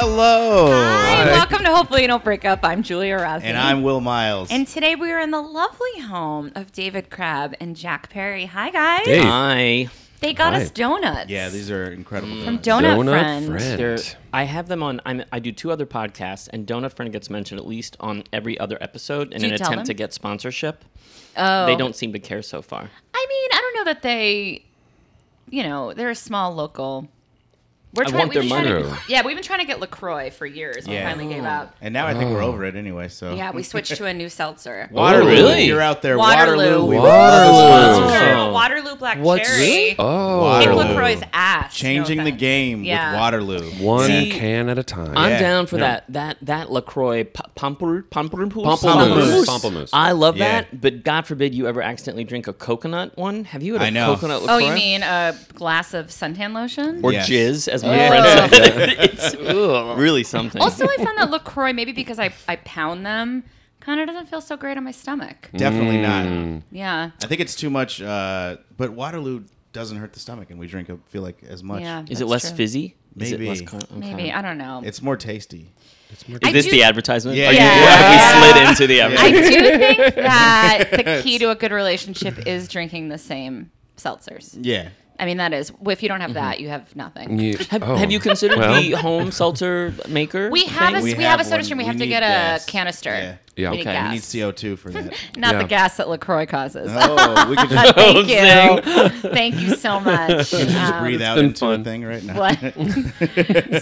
Hello. Hi, welcome to Hopefully You Don't Break Up. I'm Julia Rossi. And I'm Will Miles. And today we are in the lovely home of David Crabb and Jack Perry. Hi, guys. Hey. I They got Hi. us donuts. yeah, these are incredible. From. Donut, Donut Friend. Friend. there, I have them on. I'm, I do two other podcasts, and Donut Friend gets mentioned at least on every other episode in an attempt them? to get sponsorship. Oh. They don't seem to care so far. I mean, I don't know that they, you know, they're a small local. We're I trying, want we've their trying money. To, yeah, we've been trying to get LaCroix for years. We Yeah. finally gave up. And now I think Oh. we're over it anyway. So Yeah, we switched to a new seltzer. Waterloo. Oh, really? You're out there. Waterloo. Waterloo. We Waterloo. love the sponsorship. Oh. Waterloo Black What's Cherry. Oh, Kick Waterloo. LaCroix's ass. Changing no the game Yeah. with Waterloo. one See, can at a time. I'm Yeah. down for Yeah. that. That that Lacroix p- pumper pumpermoose. Pamplemousse. Pamplemousse. Pamplemousse. I love Yeah. that, but God forbid you ever accidentally drink a coconut one. Have you had a I know. coconut Lacroix? Oh, you mean a glass of suntan lotion? or Yes. jizz, as my Oh. it's really something. Also, I found that LaCroix, maybe because I, I pound them, kind of doesn't feel so great on my stomach. Definitely Mm. not. Yeah. I think it's too much. Uh, but Waterloo doesn't hurt the stomach, and we drink. I feel like as much. Yeah. is it that's less true. fizzy? Is it Maybe. less con- okay. Maybe. I don't know. It's more tasty. Is I this do- the advertisement? Yeah. Are you- Yeah. We slid into the I advertisement. do think that the key to a good relationship is drinking the same seltzers. Yeah. I mean, that is, if you don't have that, you have nothing. You- Have, oh. have you considered Well. the home seltzer maker? We have a we, We have, have a soda stream. We We have to get gas. a canister. Yeah. Yeah. We need Okay. gas. We need CO2 for that. Not the gas that Lacroix causes. oh, we could just, Thank you. Thank you so much. just Um, breathe out into fun. a thing right now. What?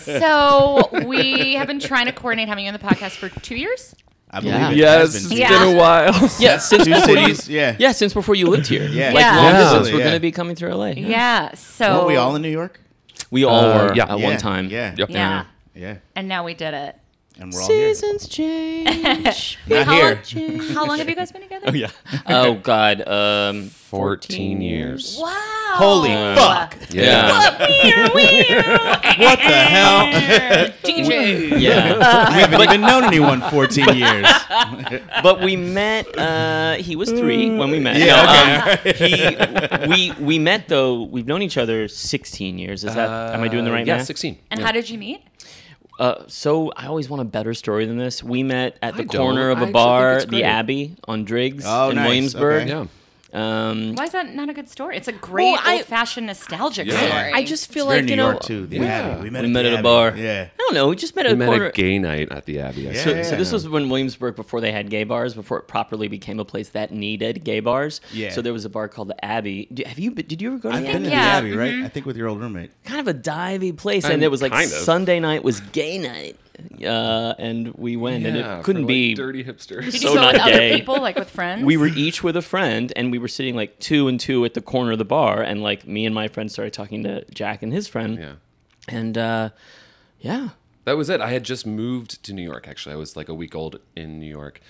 so we have been trying to coordinate having you on the podcast for two years. I believe Yeah. it Yes, has it's been. Yeah. been a while. Yeah, since Two before you, cities. Yeah. yeah, since before you lived here. Yeah. like Yeah. long Yeah. distance. We're Yeah. going to be coming through LA. Yeah. So Weren't we all in New York? We all Uh, were yeah. at yeah. one time. Yeah. Yep. Yeah. Yeah. And now we did it. And we're all here. Seasons change. Not how, here. Long, how long have you guys been together? oh yeah. Oh God. Um, 14 years. Wow. Holy Uh, fuck. Yeah. What the hell? DJ. Yeah. we haven't even known anyone 14 years. but we met. Uh, he was three when we met. Yeah, No, um, he, we we met though. We've known each other 16 years. Is that? am I doing the right thing? Yeah, math? 16. And Yeah. how did you meet? Uh, so I always want a better story than this. We met at the I don't. corner of I a actually bar, the. Abbey on Driggs Oh, in nice. Williamsburg. Okay. Yeah. Um, Why is that not a good story? It's a great Well, I- old-fashioned nostalgic Yeah. story. I just feel It's very like New you know. York too. The Yeah. Abbey. We met, We at, met the at a bar. Yeah. I don't know. We just met at We a met corner. a gay night at the Abbey. Yeah. So, think. so this was when Williamsburg, before they had gay bars, before it properly became a place that needed gay bars. Yeah. So there was a bar called the Abbey. Do, have you? Did you ever go to I've the been Abbey? to Yeah. the Abbey, right? I think with your old roommate. Kind of a divey place, Um, and it was like. Sunday night was gay night, uh, and we went, and it couldn't like, be. dirty hipsters. Did so you go not with other gay. people, like with friends? We were each with a friend, and we were sitting like two and two at the corner of the bar, and like me and my friend started talking to Jack and his friend, Yeah. and uh, yeah, That was it. I had just moved to New York. Actually, I was like a week old in New York.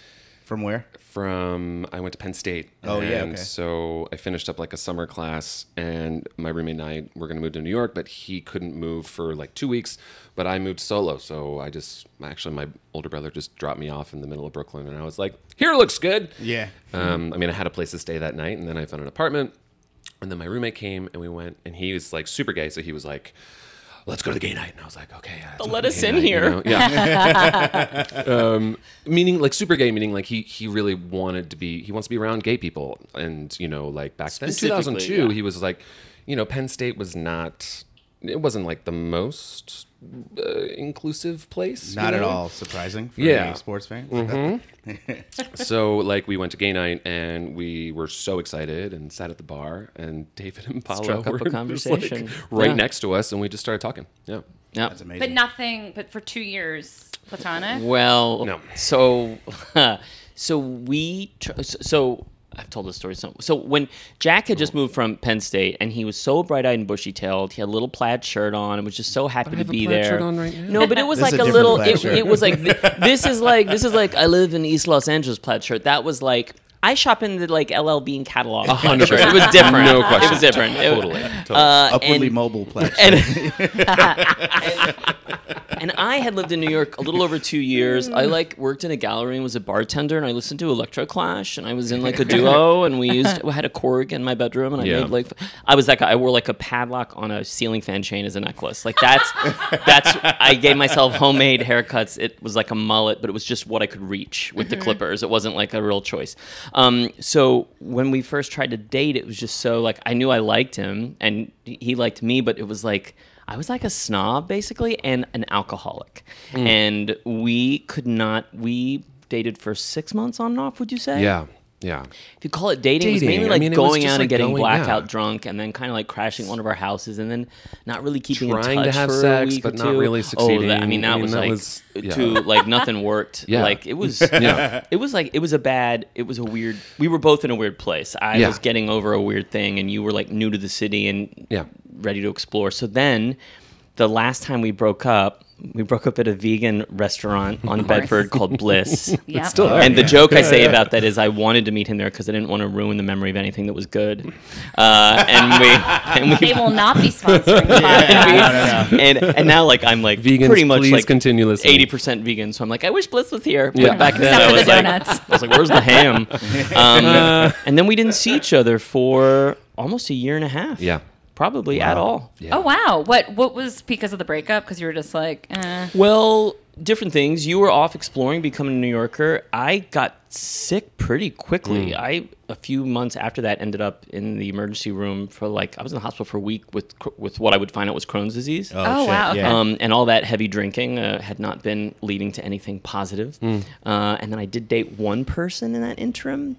From where? From I went to Penn State. Oh, yeah, okay. So I finished up like a summer class, and my roommate and I were gonna move to New York, but he couldn't move for like two weeks. But I moved solo, so I just actually my older brother just dropped me off in the middle of Brooklyn, and I was like, "Here looks good." Yeah. Um, I mean, I had a place to stay that night, and then I found an apartment. And then my roommate came, and we went, and he was like super gay, so he was like, "Let's go to the gay night." And I was like, "Okay, yeah, let's let us in night," you here. know? Yeah. um, meaning like super gay, meaning like he he really wanted to be, he wants to be around gay people, and you know, like back then, two thousand Specifically, yeah. he was like, you know, Penn State was not, it wasn't like the most uh, inclusive place. you Not at all surprising for Yeah. a sports fan. so like we went to gay night and we were so excited and sat at the bar and David and Paolo Struck up a were just, conversation. like, right Yeah. next to us and we just started talking. Yeah. yeah. That's amazing. but nothing. But for two years, platonic. Well, No. So, so we, tr- so I've told this story. So, so when Jack had just moved from Penn State and he was so bright-eyed and bushy-tailed, he had a little plaid shirt on and was just so happy I to have a be plaid there. shirt on right now. No, but it was This is like a a, different little. plaid It, shirt. it was like th- this is like this is like I live in East Los Angeles plaid shirt. That was like. I shop in the like LL Bean catalog. plaid hundred shirt. It was different. No question. It question. was different. It was- Totally. totally. Uh, Upwardly and- mobile pledge. and and I had lived in New York a little over two years. I like worked in a gallery and was a bartender, and I listened to Electro Clash, and I was in like a duo, and we used I had a Korg in my bedroom, and I Yeah. made like I was that guy. I wore like a padlock on a ceiling fan chain as a necklace. Like that's that's I gave myself homemade haircuts. It was like a mullet, but it was just what I could reach with the clippers. It wasn't like a real choice. Um, so when we first tried to date, it was just so like I knew I liked him and he liked me, but it was like I was like a snob basically and an alcoholic, mm. and we could not. We dated for six months on and off. Would you say? Yeah, yeah. If you call it dating, it was Dating. mainly I like mean, going out like and getting going- blackout yeah. drunk, and then kind of like crashing one of our houses, and then not really keeping Trying in to touch have for sex, a week but or not two. really Oh, that, I mean, that I mean, was that like was- yeah. to like nothing worked. Yeah. Like it was. Yeah. It was like it was a bad. It was a weird. We were both in a weird place. I Yeah. was getting over a weird thing, and you were like new to the city and Yeah. ready to explore. So then, the last time we broke up, we broke up at a vegan restaurant on Bedford called Bliss. Yeah. still there. And the joke I say about that is I wanted to meet him there because I didn't want to ruin the memory of anything that was good. Uh, and we and we They will not be sponsoring the podcast. and and now like I'm like Vegans, pretty much like continue listening. eighty percent vegan. So I'm like I wish Bliss was here. But Yeah. back then I was the like donuts. I was like where's the ham? Um, and then we didn't see each other for almost a year and a half. Yeah. Probably at all. Yeah. Oh wow! What what was because of the breakup? Because you were just like, eh. Well, different things. You were off exploring, becoming a New Yorker. I got sick pretty quickly. Mm. I a few months after that ended up in the emergency room for like I was in the hospital for a week with with what I would find out was Crohn's disease. Oh, wow, okay. Um, and all that heavy drinking uh, had not been leading to anything positive. Mm. Uh, and then I did date one person in that interim,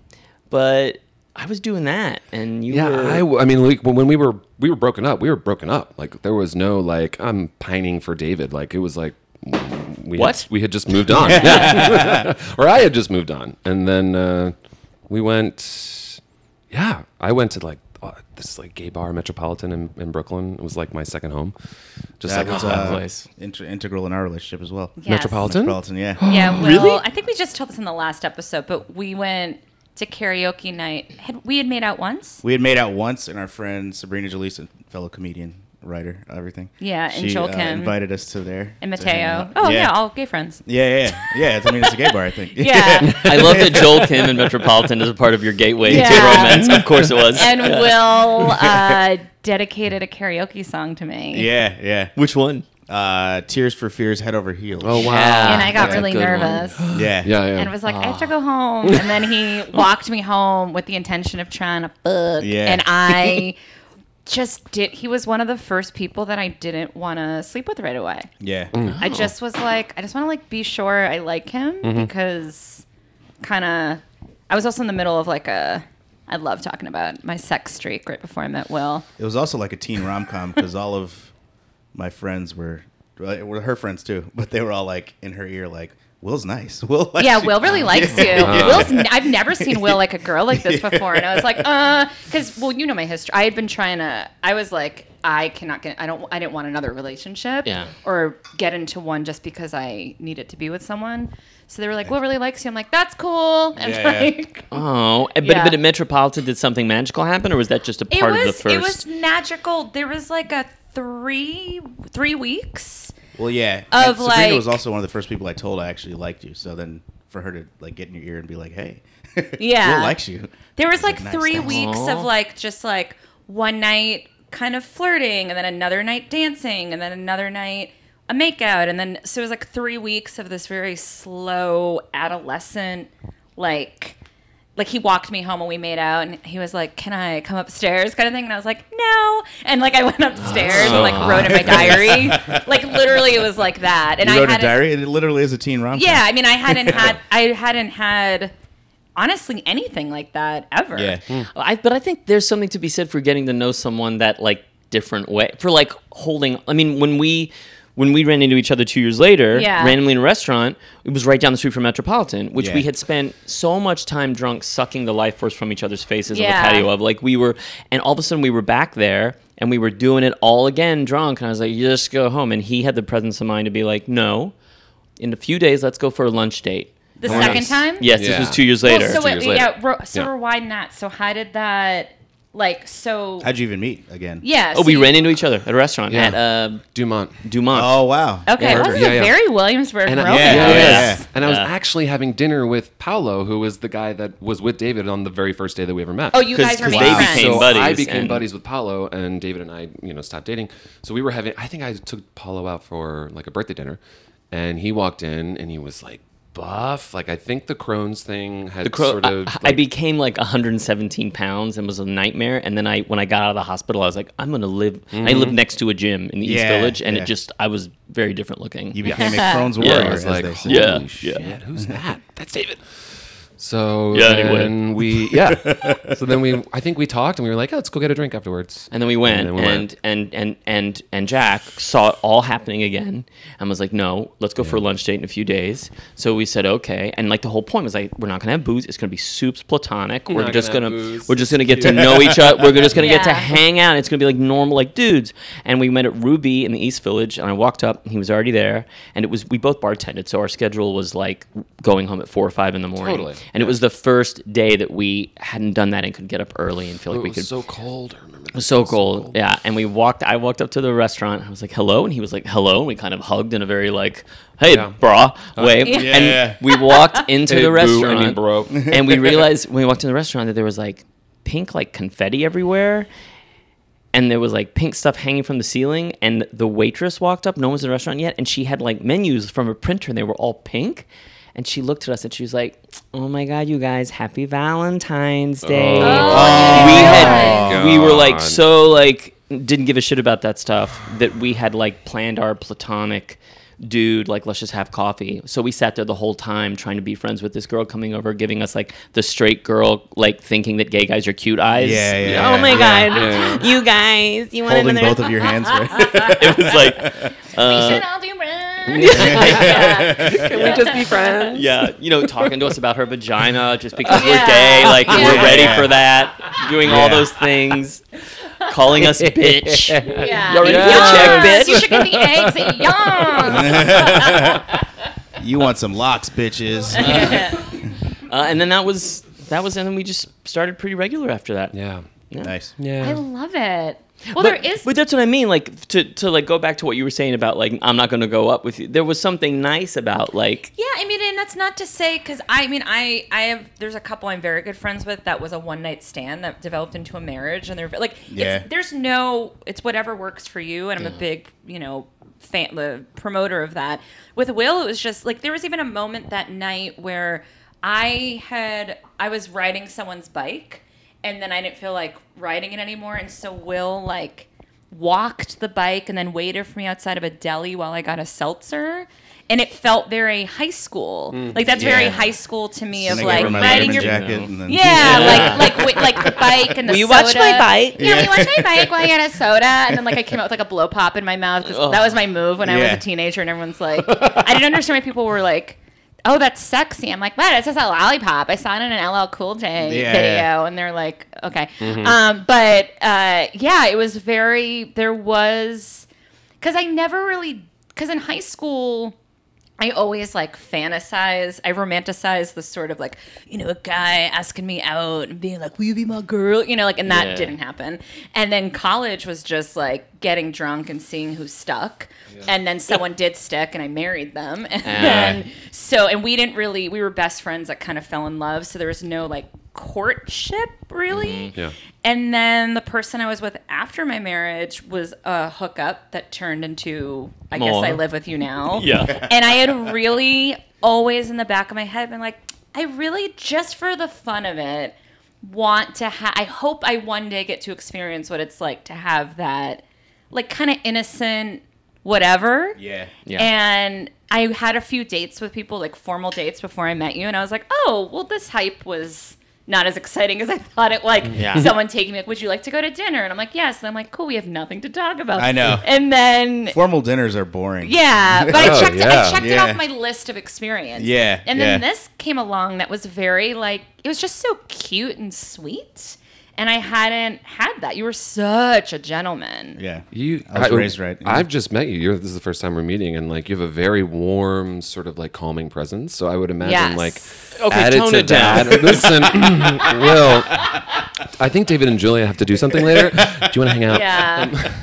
but I was doing that, and you Yeah, were. I, w- I mean, like, when when we were we were broken up, we were broken up. Like there was no like I'm pining for David. Like it was like we What? had, we had just moved on, or I had just moved on, and then uh, we went. Yeah, I went to like uh, this like gay bar, Metropolitan in, in Brooklyn. It was like my second home. Just That like was oh, that uh, place. inter- integral in our relationship as well. Yes. Metropolitan. Metropolitan, yeah. Yeah, well, Really? I think we just told this in the last episode, but we went to karaoke night. Had we had made out once? We had made out once, and our friend Sabrina Jalees, a fellow comedian, writer, everything. Yeah, and she, Joel uh, Kim. invited us to there. And to Mateo. Oh yeah. all gay friends. yeah, yeah, yeah. It's, I mean, it's a gay bar, I think. Yeah. I love that Joel Kim and Metropolitan is a part of your gateway to romance. Of course it was. and Will uh, dedicated a karaoke song to me. yeah, yeah. Which one? Uh, Tears for Fears, head over heels. Oh wow. Yeah. And I got That's really nervous. yeah, Yeah, yeah. And was like, I have to go home. And then he walked me home with the intention of trying to fuck. Yeah. And I just did. He was one of the first people that I didn't want to sleep with right away. yeah. I just was like, I just want to like be sure I like him Mm-hmm. because kind of. I was also in the middle of like a. I love talking about my sex streak right before I met Will. It was also like a teen rom com because all of my friends were, were her friends too, but they were all like in her ear, like, Will's nice. Will, likes Yeah. Will really likes you. Will's. n- I've never seen Will like a girl like this before, and I was like, uh, because well, you know my history. I had been trying to. I was like, I cannot get. I don't. I didn't want another relationship. Yeah. Or get into one just because I needed to be with someone. So they were like, Will really likes you. I'm like, that's cool. And Yeah, yeah. like, Oh, but Yeah. but at Metropolitan, did something magical happen, or was that just a part was. of the first? It was magical. There was like a three three weeks. Well, yeah. Of, And Sabrina was also one of the first people I told I actually liked you. So then for her to like get in your ear and be like, hey, Yeah. Will likes you. There was like Nice, three thanks. weeks Aw. of like just like one night kind of flirting, and then another night dancing, and then another night a makeout, and then so it was like three weeks of this very slow adolescent like. Like he walked me home and we made out, and he was like, "Can I come upstairs?" kind of thing, and I was like, "No." And like I went upstairs and like wrote in my diary, like literally it was like that. And You I wrote a diary. It literally is a teen rom. yeah, I mean, I hadn't had, I hadn't had, honestly, anything like that ever. Yeah. Hmm. I, but I think there's something to be said for getting to know someone that like different way for like holding. I mean, when we when we ran into each other two years later, Yeah. randomly in a restaurant, it was right down the street from Metropolitan, which Yeah. we had spent so much time drunk sucking the life force from each other's faces on the patio of. Like we were, and all of a sudden we were back there. And we were doing it all again, drunk. And I was like, "You just go home." And he had the presence of mind to be like, "No, in a few days, let's go for a lunch date." The And second not- time? Yes, this was two years Well, later. so Two wait, years yeah, later. ro- so Yeah. rewind that. So how did that like so. How'd you even meet again? yeah. Oh, so we you- ran into each other at a restaurant Yeah. at uh, Dumont. Dumont. Oh wow. Okay, Yeah. well, this is Yeah, a yeah. very Williamsburg And I, romance. Yeah, yeah, yeah, yeah. yeah. And I was Yeah. actually having dinner with Paolo, who was the guy that was with David on the very first day that we ever met. Oh, you 'Cause- guys were 'cause made they friends. became so buddies I became and- buddies with Paolo, and David and I, you know, stopped dating. So we were having. I think I took Paolo out for like a birthday dinner, and he walked in and he was like buff. Like I think the Crohn's thing had The crow, sort of. I, I became like 117 pounds and was a nightmare. And then I, when I got out of the hospital, I was like, I'm gonna live. I live mm-hmm. next to a gym in the East Village, and yeah. it just I was very different looking. You became a Crohn's Yeah. warrior. I was like, holy Yeah, shit, yeah. who's that? That's David. So Yeah, then anyway. we yeah. so then we I think we talked and we were like, oh, let's go get a drink afterwards. And then we went, And and we and, went. and and and and Jack saw it all happening again, and was like, "No, let's go for a lunch date in a few days." So we said, "Okay." And like the whole point was like, we're not gonna have booze. It's gonna be soups platonic. We're not just gonna gonna, booze. we're just gonna get to know each other. We're just gonna get to hang out. It's gonna be like normal, like dudes. And we met at Ruby in the East Village, and I walked up, and he was already there, and it was we both bartended, so our schedule was like going home at four or five in the morning. Totally, And it was the first day that we hadn't done that and could get up early and feel like oh, it we was could so cold. I remember. it was so cold. Yeah. And we walked, I walked up to the restaurant. I was like, hello. And he was like, hello. And we kind of hugged in a very like, hey, Yeah. brah uh, way. Yeah. And we walked into Hey, the boo, I mean, restaurant. bro. and we realized when we walked in the restaurant that there was like pink, like confetti everywhere. And there was like pink stuff hanging from the ceiling. And the waitress walked up. No one was in the restaurant yet. And she had like menus from a printer and they were all pink. And she looked at us and she was like, "Oh my God, you guys! Happy Valentine's Day!" Oh, we oh had God. we were like so like didn't give a shit about that stuff that we had like planned our platonic dude like let's just have coffee so we sat there the whole time trying to be friends with this girl coming over giving us like the straight girl like thinking that gay guys are cute eyes Yeah, yeah, oh my yeah. god Yeah. you guys you want Holding another both of your hands. Right? it was like we should uh, all do friends. Can we just be friends yeah you know talking to us about her vagina just because we're gay like we're ready Yeah. for that doing all those things calling us bitch Yeah. You already Yes. got checked, bitch. You should get the eggs at Young's. you want some lox, bitches? Uh, and then that was that was, and then we just started pretty regular after that. Yeah. nice. Yeah. I love it. Well, but, there is. but that's what I mean. Like to to like go back to what you were saying about like I'm not going to go up with you. There was something nice about like Yeah, I mean, and that's not to say because I mean, I I have there's a couple I'm very good friends with that was a one night stand that developed into a marriage, and they're like, Yeah. it's, there's no, it's whatever works for you, and I'm a big, you know, fan, the promoter of that. With Will, it was just like there was even a moment that night where I had I was riding someone's bike, and then I didn't feel like riding it anymore, and so Will like walked the bike and then waited for me outside of a deli while I got a seltzer. And it felt very high school. Mm. like that's very high school to me of like gave her my riding your jacket. And then, yeah, like like wi- like the bike and the Will you soda. watch my bike? Yeah, will you watch my bike while I get a soda? And then like I came out with like a blow pop in my mouth because that was my move when I was a teenager. And everyone's like, I didn't understand why people were like, "Oh, that's sexy." I'm like, "What? It's just a lollipop." I saw it in an LL Cool J Yeah, video, yeah. and they're like, "Okay." Um, but uh, yeah, it was very. There was because I never really because in high school. I always like fantasize. I romanticize the sort of like, you know, a guy asking me out and being like, "Will you be my girl?" You know, like, and that Yeah. didn't happen. And then college was just like getting drunk and seeing who stuck. And then someone did stick, and I married them. And ah. then so, and we didn't really. We were best friends that kind of fell in love. So there was no like courtship really. Mm-hmm. Yeah. And then the person I was with after my marriage was a hookup that turned into, I guess I live with you now. Yeah. And I had really always in the back of my head been like, I really, just for the fun of it, want to have, I hope I one day get to experience what it's like to have that, like, kind of innocent whatever. Yeah. Yeah. And I had a few dates with people, like formal dates before I met you, and I was like, oh, well, this hype was not as exciting as I thought it. Like Yeah. Mm-hmm. someone taking me, like, would you like to go to dinner? And I'm like, yes. And I'm like, cool, we have nothing to talk about. I know. And then Formal dinners are boring. yeah, but I Oh, checked it. I yeah. checked it off my list of experience. Yeah, and then yeah. this came along that was very like it was just so cute and sweet, and I hadn't had that. You were such a gentleman. Yeah. You, I was raised right. yeah. I've just met you. You're, this is the first time we're meeting, and like you have a very warm, sort of like calming presence. So I would imagine Yes. like Okay, added tone to it down. that. Listen, Will, I think David and Julia have to do something later. do you want to hang out? Yeah.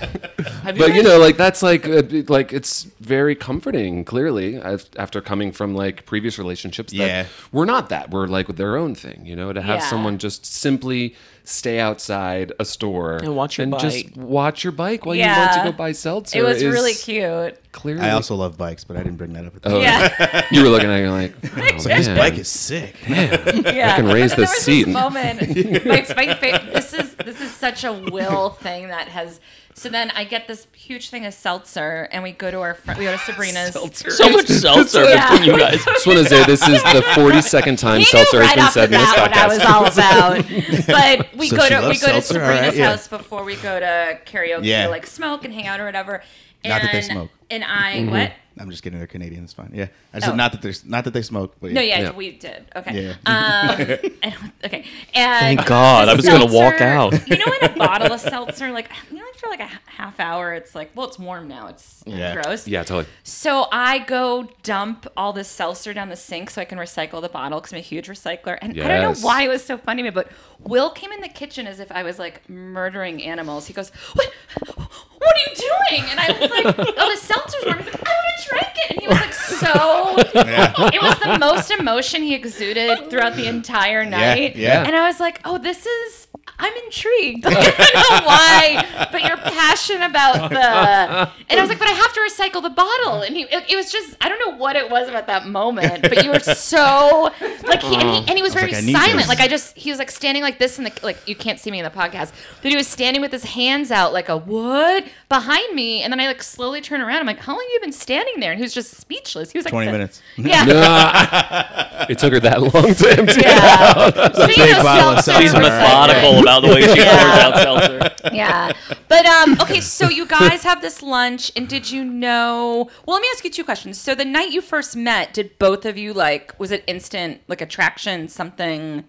but you know like that's like uh, like it's very comforting clearly af- after coming from like previous relationships that Yeah. we're not that we're like with their own thing you know to have Yeah. someone just simply stay outside a store And watch your just bike. watch your bike while you went to go buy seltzer it was is really cute. clearly I also love bikes, but I didn't bring that up. At the Oh, Yeah. you were looking at it you're like oh, This man. bike is sick. Man, yeah. I can raise But the there was seat. This moment, my, my fa- this is this is such a will thing that has. So then I get this huge thing of seltzer, and we go to our fr- we go to Sabrina's. So much seltzer Yeah. between you guys. just want to say this is the 42nd time He seltzer knew has right been off said the in this bat what I was all about. But we So go to we go to seltzer? All Sabrina's right, yeah. house before we go to karaoke Yeah. to like smoke and hang out or whatever. And, Not that they smoke. And I Mm-hmm. what? I'm just kidding. They're Canadian. It's fine. Yeah. I just Oh. said not that there's not that they smoke, but No, yeah, Yeah. we did. Okay. Yeah. Um, I okay. And Thank God, I was gonna walk out. You know, in a bottle of seltzer, like you know, for like a half hour, it's like, well, it's warm now. It's Yeah. gross. yeah totally So I go dump all this seltzer down the sink so I can recycle the bottle because I'm a huge recycler. And I don't know why it was so funny to me, but Will came in the kitchen as if I was like murdering animals. He goes, "What? What are you doing?" And I was like, "Oh, the seltzer's warm." He's like, "I want to drink it." And he was like, so. It was the most emotion he exuded throughout the entire night. yeah. And I was like, "Oh, this is." I'm intrigued. Like, I don't know why, but you're passionate about the. And I was like, but I have to recycle the bottle. And he, it, it was just, I don't know what it was about that moment, but you were so like, he, and, he, and he was very like, silent. Like I just, he was like standing like this in the, like you can't see me in the podcast, but he was standing with his hands out like a what behind me, and then I like slowly turn around. I'm like, how long have you been standing there? And he was just speechless. He was like, 20 the- minutes. Yeah. it took her that long to empty it Yeah. So, you big know, bottle of seltzer- She's seltzer. Methodical about the way she pours out seltzer. yeah. But um okay, so you guys have this lunch and did you know Well, let me ask you two questions. So the night you first met, did both of you like was it instant like attraction something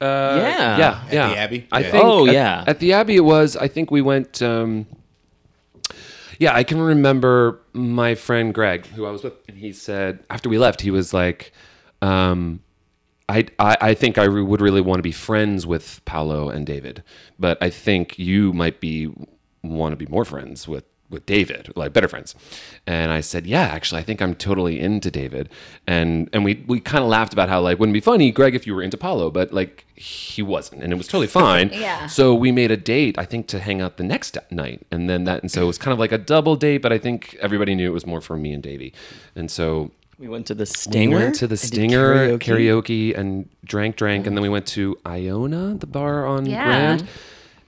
Uh, Yeah. yeah, yeah. the Abbey? I Yeah. think. Oh, at- yeah. At the Abbey, it was. I think we went. Um, yeah, I can remember my friend Greg, who I was with, and he said after we left, he was like, um, I, I, I think I re- would really want to be friends with Paolo and David, but I think you might be want to be more friends with with David, like better friends. And I said, yeah, actually, I think I'm totally into David. And and we we kind of laughed about how like wouldn't be funny, Greg, if you were into Paolo, but like he wasn't, and it was totally fine. Yeah. So we made a date, I think, to hang out the next night, and then that, and so it was kind of like a double date, but I think everybody knew it was more for me and Davey. And so We went to the Stinger. we went to the and did Stinger karaoke. and drank, drank, and then we went to Iona, the bar on Yeah. Grand.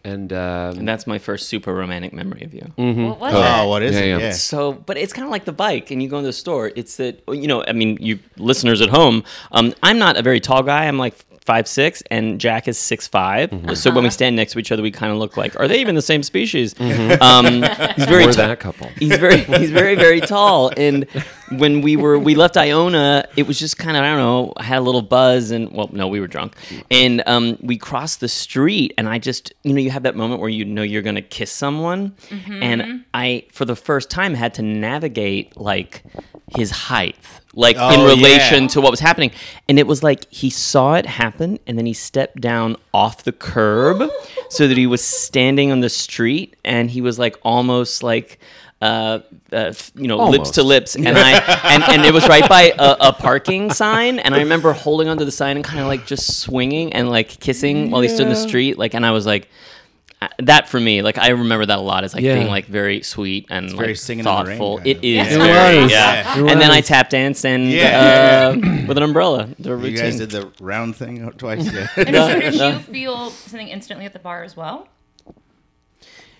And, um, And that's my first super romantic memory of you. what was Oh, it? what is Yeah, it? yeah. Yeah. So, but it's kind of like the bike, and you go into the store. It's that you know, I mean, you listeners at home. Um, I'm not a very tall guy. I'm like five six, and Jack is six five. So when we stand next to each other, we kind of look like, are they even the same species? Um, he's very we're ta- that couple. He's very he's very very tall, and when we were we left Iona, it was just kind of I don't know. I had a little buzz, and well, no, we were drunk, and um, we crossed the street, and I just you know you have that moment where you know you're gonna kiss someone, and I for the first time had to navigate like his height. Like in Oh, relation yeah. to what was happening. And it was like he saw it happen and then he stepped down off the curb so that he was standing on the street and he was like almost like uh, uh, you know, lips to lips, and I and, and it was right by a, a parking sign, and I remember holding onto the sign and kind of like just swinging and like kissing while he stood in the street, like, and I was like, that for me, like I remember that a lot as like Yeah. being like very sweet and very like singing in the rain thoughtful. kind It of. is Yeah. It very was. yeah. And then I tap danced and Yeah. uh, with an umbrella. The routine. You guys did the round thing twice. Yeah. And No, so did no. you feel something instantly at the bar as well?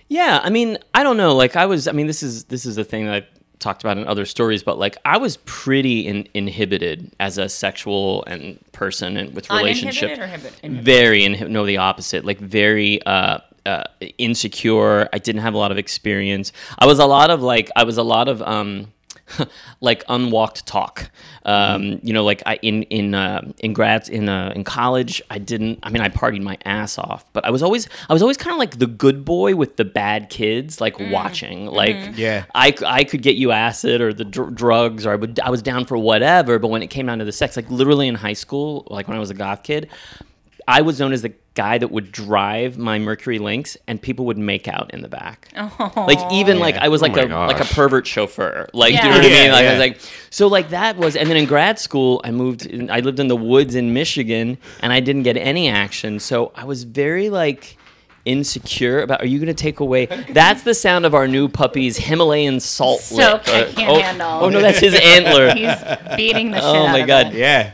Yeah, I mean, I don't know. Like, I was. I mean, this is this is the thing that I talked about in other stories, but like, I was pretty in, inhibited as a sexual and person and with relationship. Uninhibited or inhibited? Very inhi- no, the opposite. Like very uh, uh, insecure. I didn't have a lot of experience. I was a lot of like. I was a lot of um. like unwalked talk. Um, you know, like I in in uh, in grad in uh, in college, I didn't. I mean, I partied my ass off, but I was always I was always kind of like the good boy with the bad kids, like watching. Like, Yeah. I, I could get you acid or the dr- drugs, or I would I was down for whatever. But when it came down to the sex, like literally in high school, like when I was a goth kid, I was known as the guy that would drive my Mercury Lynx, and people would make out in the back. Oh. Like even like I was like my a like a pervert chauffeur. Like do you know Yeah. what I mean? Yeah, Like I was like so like that was and then in grad school I moved in, I lived in the woods in Michigan and I didn't get any action. So I was very like insecure about are you going to take away that's the sound of our new puppy's Himalayan salt So lick. I Uh, can't oh, handle. Oh no, that's his antler. He's beating the shit Oh my God. it. Yeah.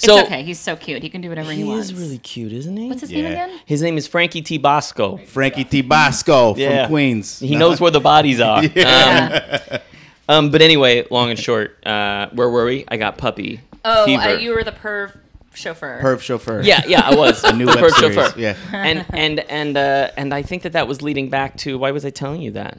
So it's okay. He's so cute. He can do whatever he, wants. he wants. is really cute, isn't he? What's his Yeah. name again? His name is Frankie T. Bosco. Frankie T. Bosco Yeah. from Queens. He knows where the bodies are. Yeah. Um, um, but anyway, long and short, uh, where were we? I got puppy oh, fever. uh, you were the perv chauffeur. Perv chauffeur. yeah, yeah, I was A new the web first series. chauffeur. Yeah. and and and uh, and I think that that was leading back to why was I telling you that?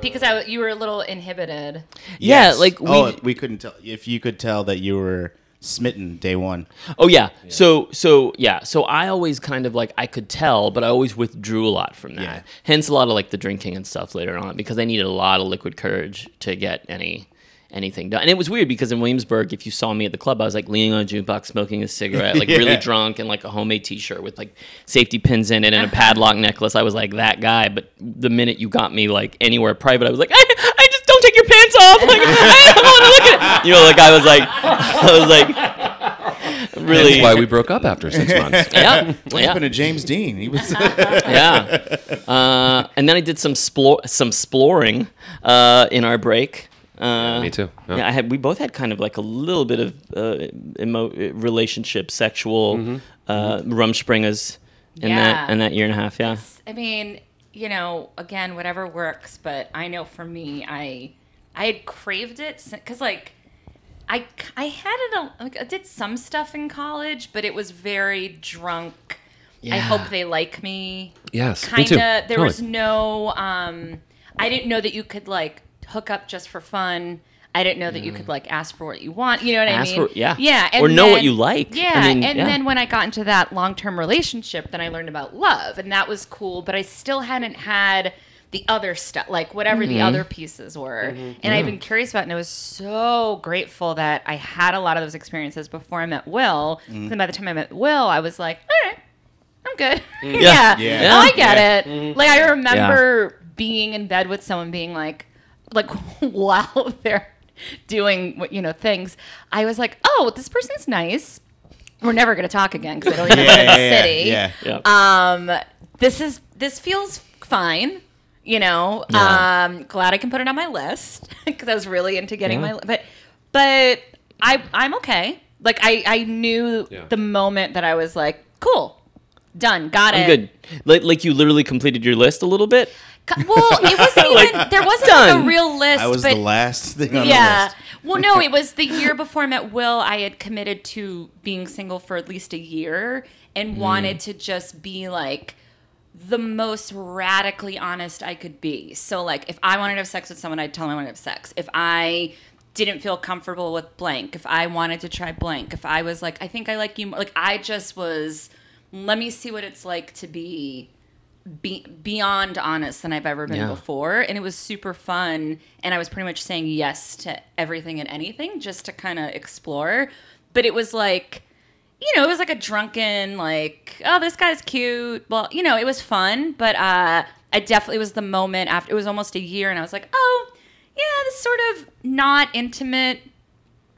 because I, you were a little inhibited. Yeah, Yes. like we. oh, we couldn't tell if you could tell that you were smitten day one. Oh yeah. So so yeah. So I always kind of like I could tell, but I always withdrew a lot from that. Yeah. Hence a lot of like the drinking and stuff later on because I needed a lot of liquid courage to get any anything done. And it was weird because in Williamsburg, if you saw me at the club, I was like leaning on a jukebox, smoking a cigarette, like really drunk, and like a homemade T-shirt with like safety pins in it and a padlock necklace. I was like that guy. But the minute you got me like anywhere private, I was like, I, I just don't take your pants off. Like I don't want to look at it. You know, like I was like, I was like, really. That's why we broke up after six months. yeah, What yeah, happened to James Dean? He was yeah. Uh, and then I did some splor- some exploring uh, in our break. Uh, Me too. Yeah. Yeah, I had. We both had kind of like a little bit of uh, emo- relationship, sexual Mm-hmm. uh, rumspringas in Yeah. that in that year and a half. Yeah. I mean, you know, again, whatever works. But I know for me, I I had craved it because like I I had it. A, like, I did some stuff in college, but it was very drunk. Yeah. I hope they like me. Yes, kind of. There Totally. was no. um I didn't know that you could like hook up just for fun. I didn't know that you could like ask for what you want. You know what Ask I mean? for- yeah. Yeah. Or know what you like. Yeah. I mean, and yeah. then when I got into that long term relationship, then I learned about love, and that was cool. But I still hadn't had the other stuff, like whatever the Mm-hmm. other pieces were. And I've been curious about, it, and I was so grateful that I had a lot of those experiences before I met Will. Mm. Then by the time I met Will, I was like, all right, I'm good. Yeah. yeah. Yeah. Oh, I get Yeah. it. Like I remember being in bed with someone being like, like while they're doing what you know things, I was like, oh, this person's nice. We're never gonna talk again because I don't even live in the city. yeah. Yeah. Um, this is this feels fine. You know, Yeah. um, glad I can put it on my list because I was really into getting Yeah. my. But but I I'm okay. Like I I knew Yeah. the moment that I was like, cool, done, got I'm it. good. Like, like you literally completed your list a little bit. Well, it wasn't Like, there wasn't like a real list. I was but the last thing on yeah. the list. Well, no, it was the year before I met Will. I had committed to being single for at least a year and Mm. wanted to just be like the most radically honest I could be. So, like, if I wanted to have sex with someone, I'd tell them I wanted to have sex. If I didn't feel comfortable with blank, if I wanted to try blank, if I was like, I think I like you more, like, I just was, let me see what it's like to be be, beyond honest than I've ever been Yeah. before. And it was super fun. And I was pretty much saying yes to everything and anything just to kind of explore. But it was like, you know, it was like a drunken, like, oh, this guy's cute. Well, you know, it was fun. But uh, I definitely was the moment after, it was almost a year. And I was like, oh, yeah, this sort of not intimate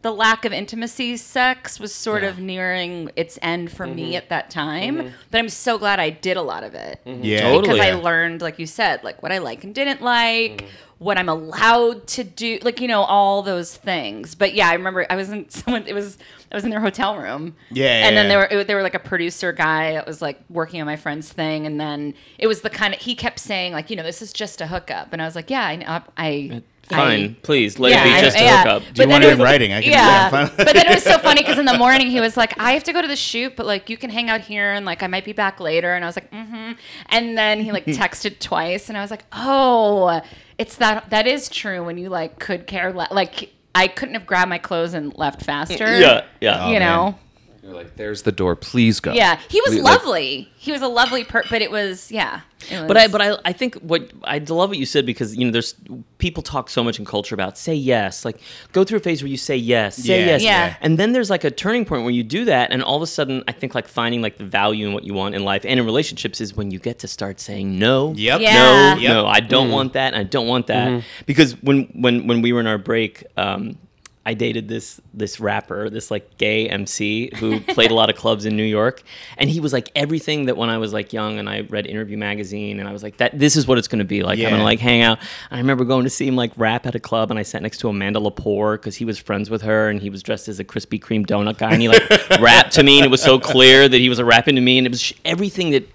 the lack of intimacy sex was sort of nearing its end for me mm-hmm. at that time mm-hmm. but i'm so glad i did a lot of it. Mm-hmm. Yeah, Totally. because i learned like you said like what i like and didn't like what i'm allowed to do like you know all those things. But yeah i remember i was in someone it was i was in their hotel room. Yeah, and then yeah. they were it, they were like a producer guy that was like working on my friend's thing. And then it was the kind of he kept saying like you know this is just a hookup. And i was like yeah i know i Fine, I- please let yeah, it be I- just a yeah. hookup. Do you But want then it in was- writing? I can yeah. yeah, fine. but then it was so funny because in the morning he was like, "I have to go to the shoot, but like you can hang out here and like I might be back later." And I was like, "Mm-hmm." And then he like texted twice, and I was like, "Oh, it's that that is true when you like could care le- like." I couldn't have grabbed my clothes and left faster. Yeah, yeah. Oh, you man. Know. You're like, there's the door. Please go. Yeah, he was We- like- lovely. he was a lovely per, but it was yeah. it But I, but I, I think what I love what you said because you know there's people talk so much in culture about say yes, like go through a phase where you say yes, say Yeah, yes, yeah. and then there's like a turning point where you do that, and all of a sudden I think like finding like the value in what you want in life and in relationships is when you get to start saying no, Yep. Yeah. no, Yep. no, I don't want that, and I don't want that because when when when we were in our break. Um, I dated this this rapper, this like gay MC who played a lot of clubs in New York, and he was like everything that when I was like young and I read Interview magazine and I was like that this is what it's going to be like. I'm gonna like hang out. I remember going to see him like rap at a club, and I sat next to Amanda Lepore because he was friends with her, and he was dressed as a Krispy Kreme donut guy, and he like rapped to me, and it was so clear that he was rapping to me, and it was sh- everything that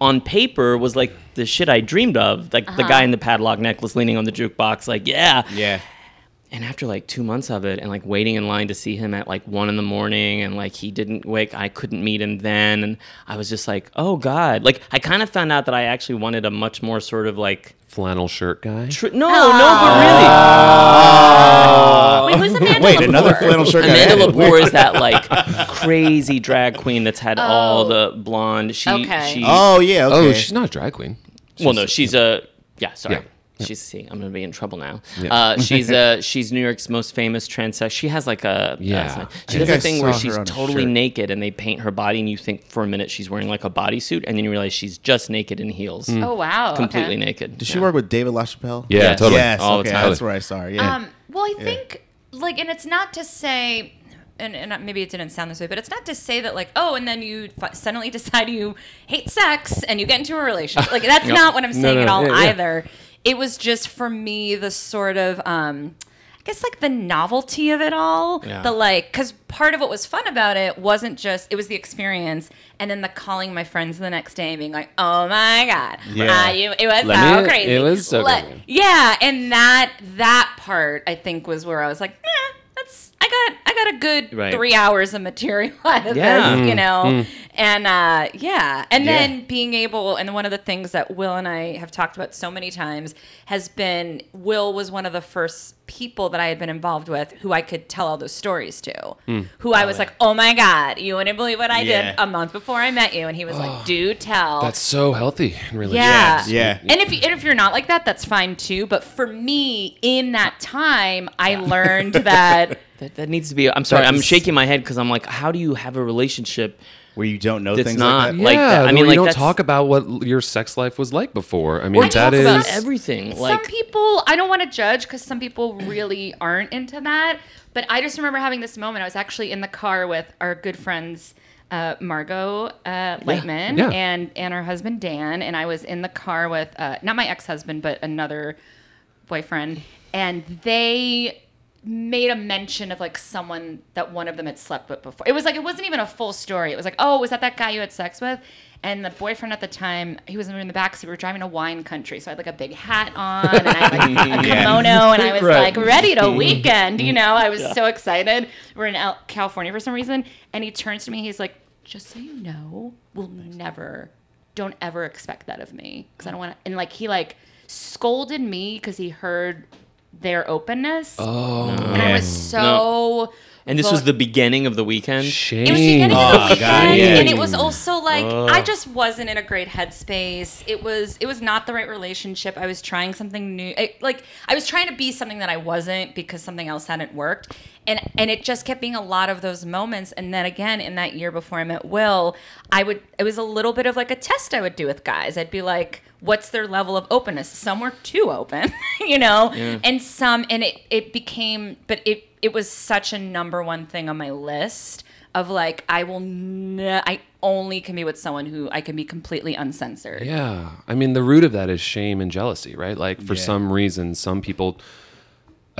on paper was like the shit I dreamed of, like the guy uh-huh. in the padlock necklace leaning on the jukebox, like yeah, Yeah. And after like two months of it and like waiting in line to see him at like one in the morning and like he didn't wake i couldn't meet him then and i was just like oh god like i kind of found out that i actually wanted a much more sort of like flannel shirt guy. tr- no no but really wait, who's Amanda Wait, Lepore? another flannel shirt guy. Amanda added. Lepore is that like crazy drag queen that's had all oh. the blonde. She, Okay. she Oh yeah. Okay. Oh, she's not a drag queen. Well, no, she's a yeah. Sorry, Yeah. She's see. I'm gonna be in trouble now. Yeah. Uh, she's uh she's New York's most famous transsexual. She has like a Yeah. uh, she think does a I thing where she's totally shirt. naked and they paint her body and you think for a minute she's wearing like a bodysuit and then you realize she's just naked in heels, Oh wow, completely okay. naked. Did she work with David LaChapelle? Yeah, Yes. totally. Yes. All the okay, time. that's where I saw her. Yeah. Um, well, I think like, and it's not to say, and, and maybe it didn't sound this way, but it's not to say that like, oh, and then you f- suddenly decide you hate sex and you get into a relationship. Like that's not what I'm saying no, at all yeah, yeah. It was just for me the sort of. um I guess like the novelty of it all, Yeah. the like, because part of what was fun about it wasn't just it was the experience, and then the calling my friends the next day and being like, "Oh my god, Yeah. ah, you, it was Let so me- crazy." it was so Let- crazy. yeah, and that that part I think was where I was like, eh, that's I got I got a good Right. three hours of material out of Yeah. this, you know, Mm. and uh, yeah, and Yeah. then being able, and one of the things that Will and I have talked about so many times has been Will was one of the first people that I had been involved with who I could tell all those stories to, who I was like, oh my god, you wouldn't believe what I Yeah. did a month before I met you, and he was like, do tell. That's so healthy and really Yeah. yeah. And if, you, and if you're not like that, that's fine too. But for me, in that time, I learned that That, that needs to be. I'm sorry. I'm shaking my head because I'm like, how do you have a relationship? Where you don't know That's things not- like that. Yeah, Like that. I mean, where like, you don't talk about what your sex life was like before. I mean, Or that talk is about everything. some people, I don't want to judge because some people really aren't into that. But I just remember having this moment. I was actually in the car with our good friends. Uh, Margot uh, Leitman Yeah. and and her husband Dan and I was in the car with uh, not my ex husband but another boyfriend and they made a mention of like someone that one of them had slept with before. It was like it wasn't even a full story. It was like, oh, was that that guy you had sex with? And the boyfriend at the time, he was in the backseat. We were driving to wine country, so I had like a big hat on and I had like a Yeah. kimono, and I was Right. like ready to weekend. You know, I was so excited. We're in Al- California for some reason, and he turns to me. He's like, "Just so you know, we'll never, don't ever expect that of me because I don't want to." And like he like scolded me because he heard their openness. oh And I was so. And this was the beginning of the weekend. shame. It was the beginning Oh, of the God, weekend, yeah. and it was also like I just wasn't in a great headspace. It was it was not the right relationship. I was trying something new. It, like I was trying to be something that I wasn't because something else hadn't worked, and and it just kept being a lot of those moments. And then again, in that year before I met Will, I would it was a little bit of like a test I would do with guys. I'd be like, what's their level of openness? Some were too open, you know, and some and it it became, but it it was such a number one thing on my list of like I will ne- I only can be with someone who I can be completely uncensored. Yeah. I mean, the root of that is shame and jealousy, right? Like, for Yeah. some reason, some people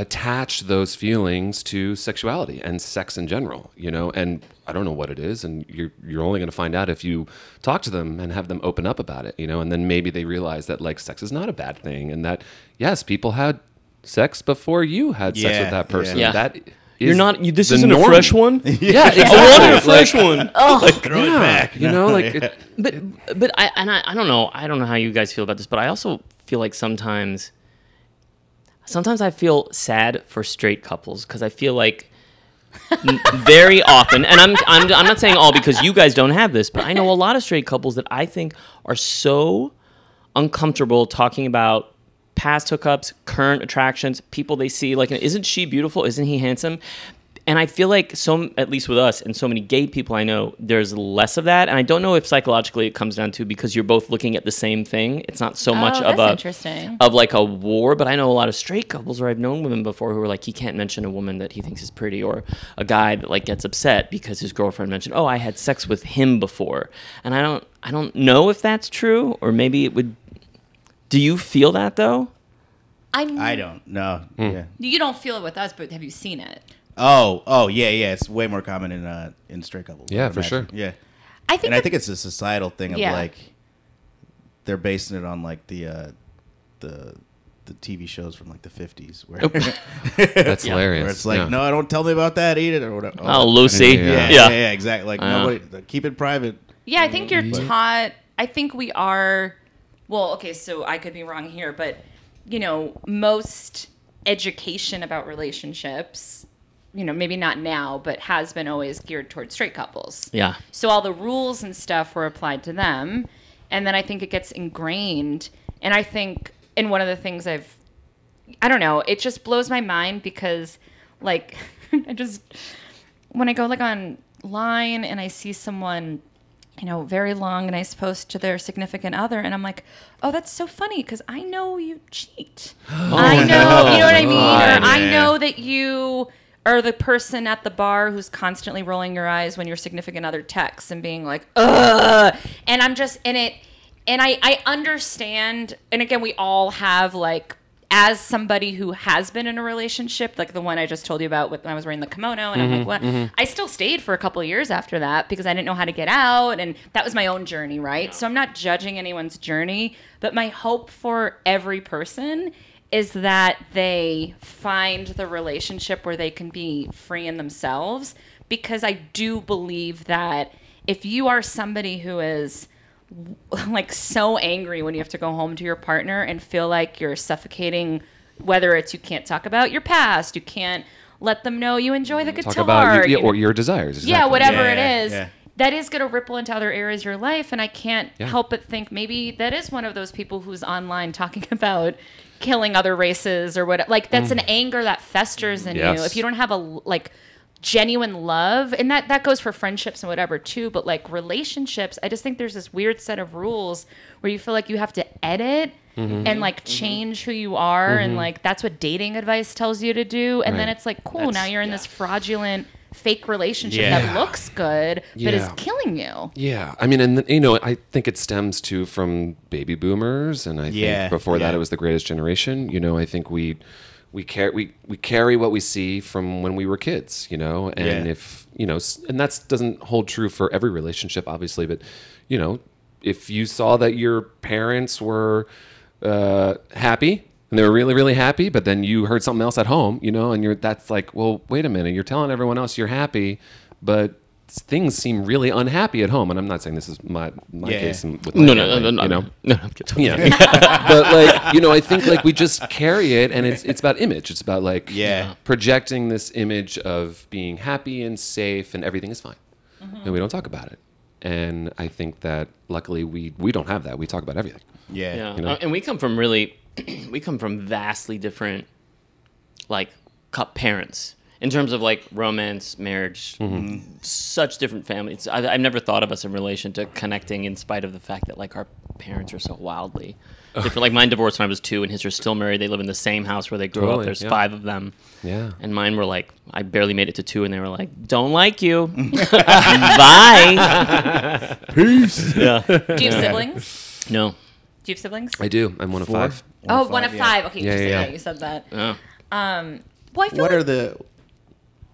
attach those feelings to sexuality and sex in general, you know? And I don't know what it is. And you're, you're only going to find out if you talk to them and have them open up about it, you know? And then maybe they realize that, like, sex is not a bad thing. And that, yes, people had sex before you had sex with that person. yeah. That is You're not. You, this isn't norm. a fresh one. Yeah, I exactly. wanted a Like, fresh one. Throw yeah, it back. You know, like, it, But but I and I, I don't know I don't know how you guys feel about this, but I also feel like sometimes sometimes I feel sad for straight couples because I feel like very often, and I'm, I'm I'm not saying all because you guys don't have this, but I know a lot of straight couples that I think are so uncomfortable talking about past hookups, current attractions, people they see. Like, isn't she beautiful? Isn't he handsome? And I feel like so, at least with us and so many gay people I know, there's less of that. And I don't know if psychologically it comes down to because you're both looking at the same thing. It's not so much Oh, of a of like a war. But I know a lot of straight couples where I've known women before who are like, he can't mention a woman that he thinks is pretty, or a guy that like gets upset because his girlfriend mentioned, oh, I had sex with him before. And I don't, I don't know if that's true, or maybe it would. Do you feel that though? I'm, I don't. know. Hmm. Yeah. You don't feel it with us, but have you seen it? Oh. Oh. Yeah. Yeah. It's way more common in uh in straight couples. Yeah, for sure. Yeah. I think. And I think it's a societal thing of Yeah. like they're basing it on like the uh the the TV shows from like the 50s where, That's Yeah. hilarious. where it's like, Yeah. no, don't tell me about that, eat it or whatever. Oh, Lucy. Yeah. yeah, Yeah. yeah, yeah, exactly. Like I nobody keep it private. Yeah, I think you're taught. I think we are. Well, okay, so I could be wrong here, but you know, most education about relationships, you know, maybe not now, but has been always geared towards straight couples. Yeah. So all the rules and stuff were applied to them, and then I think it gets ingrained. And I think, and one of the things I've, I don't know, it just blows my mind because, like, I just when I go like online and I see someone, you know, very long and nice post to their significant other, and I'm like, oh, that's so funny because I know you cheat. Oh, I know, you know what I mean, God, or I know that you are the person at the bar who's constantly rolling your eyes when your significant other texts and being like, ugh, and I'm just in it, and I I understand, and again, we all have like as somebody who has been in a relationship, like the one I just told you about with when I was wearing the kimono, and I'm like, mm-hmm, what? Mm-hmm. I still stayed for a couple of years after that because I didn't know how to get out, and that was my own journey, right? So I'm not judging anyone's journey, but my hope for every person is that they find the relationship where they can be free in themselves because I do believe that if you are somebody who is like so angry when you have to go home to your partner and feel like you're suffocating whether it's you can't talk about your past you can't let them know you enjoy the guitar Talk about you your, yeah, or know- your desires. yeah exactly. whatever Yeah, it yeah, is yeah. that is going to ripple into other areas of your life and i can't Yeah. help but think maybe that is one of those people who's online talking about killing other races or what like that's an mm. anger that festers in you. If you don't have a like genuine love and that that goes for friendships and whatever too but like relationships i just think there's this weird set of rules where you feel like you have to edit Mm-hmm. and like mm-hmm. change who you are and mm-hmm. like that's what dating advice tells you to do. And then it's like cool now you're in this fraudulent fake relationship Yeah. that looks good but is killing you Yeah, I mean, and you know, I think it stems too from baby boomers, and I Yeah, think before that it was the greatest generation. You know, I think we we carry we we carry what we see from when we were kids. You know, and Yeah. if you know, and that doesn't hold true for every relationship, obviously, but you know, if you saw that your parents were uh, happy. And they were really, really happy, but then you heard something else at home, you know, and you're that's like, well, wait a minute, you're telling everyone else you're happy, but things seem really unhappy at home. And I'm not saying this is my my Yeah. case with my No, no, no, no, no, you know. no. no I'm. Yeah, but like you know, I think like we just carry it, and it's it's about image. It's about like Yeah. projecting this image of being happy and safe, and everything is fine, Mm-hmm. and we don't talk about it. And I think that luckily we we don't have that. We talk about everything. Yeah. Yeah, You know? Uh, and we come from really, we come from vastly different, like, cup parents in terms of like romance, marriage, mm-hmm. such different families. I, I've never thought of us in relation to connecting, in spite of the fact that like our parents are so wildly different. Like mine divorced when I was two, and his are still married. They live in the same house where they grew Totally, up. There's yeah. five of them. Yeah. And mine were like, I barely made it to two, and they were like, "Don't like you, bye." Peace. yeah. do you have siblings No. Do you have siblings I do. I'm one of Four? five. oh one of yeah. five okay Yeah, you, yeah, said, yeah. you said that Oh. well i feel What like are the?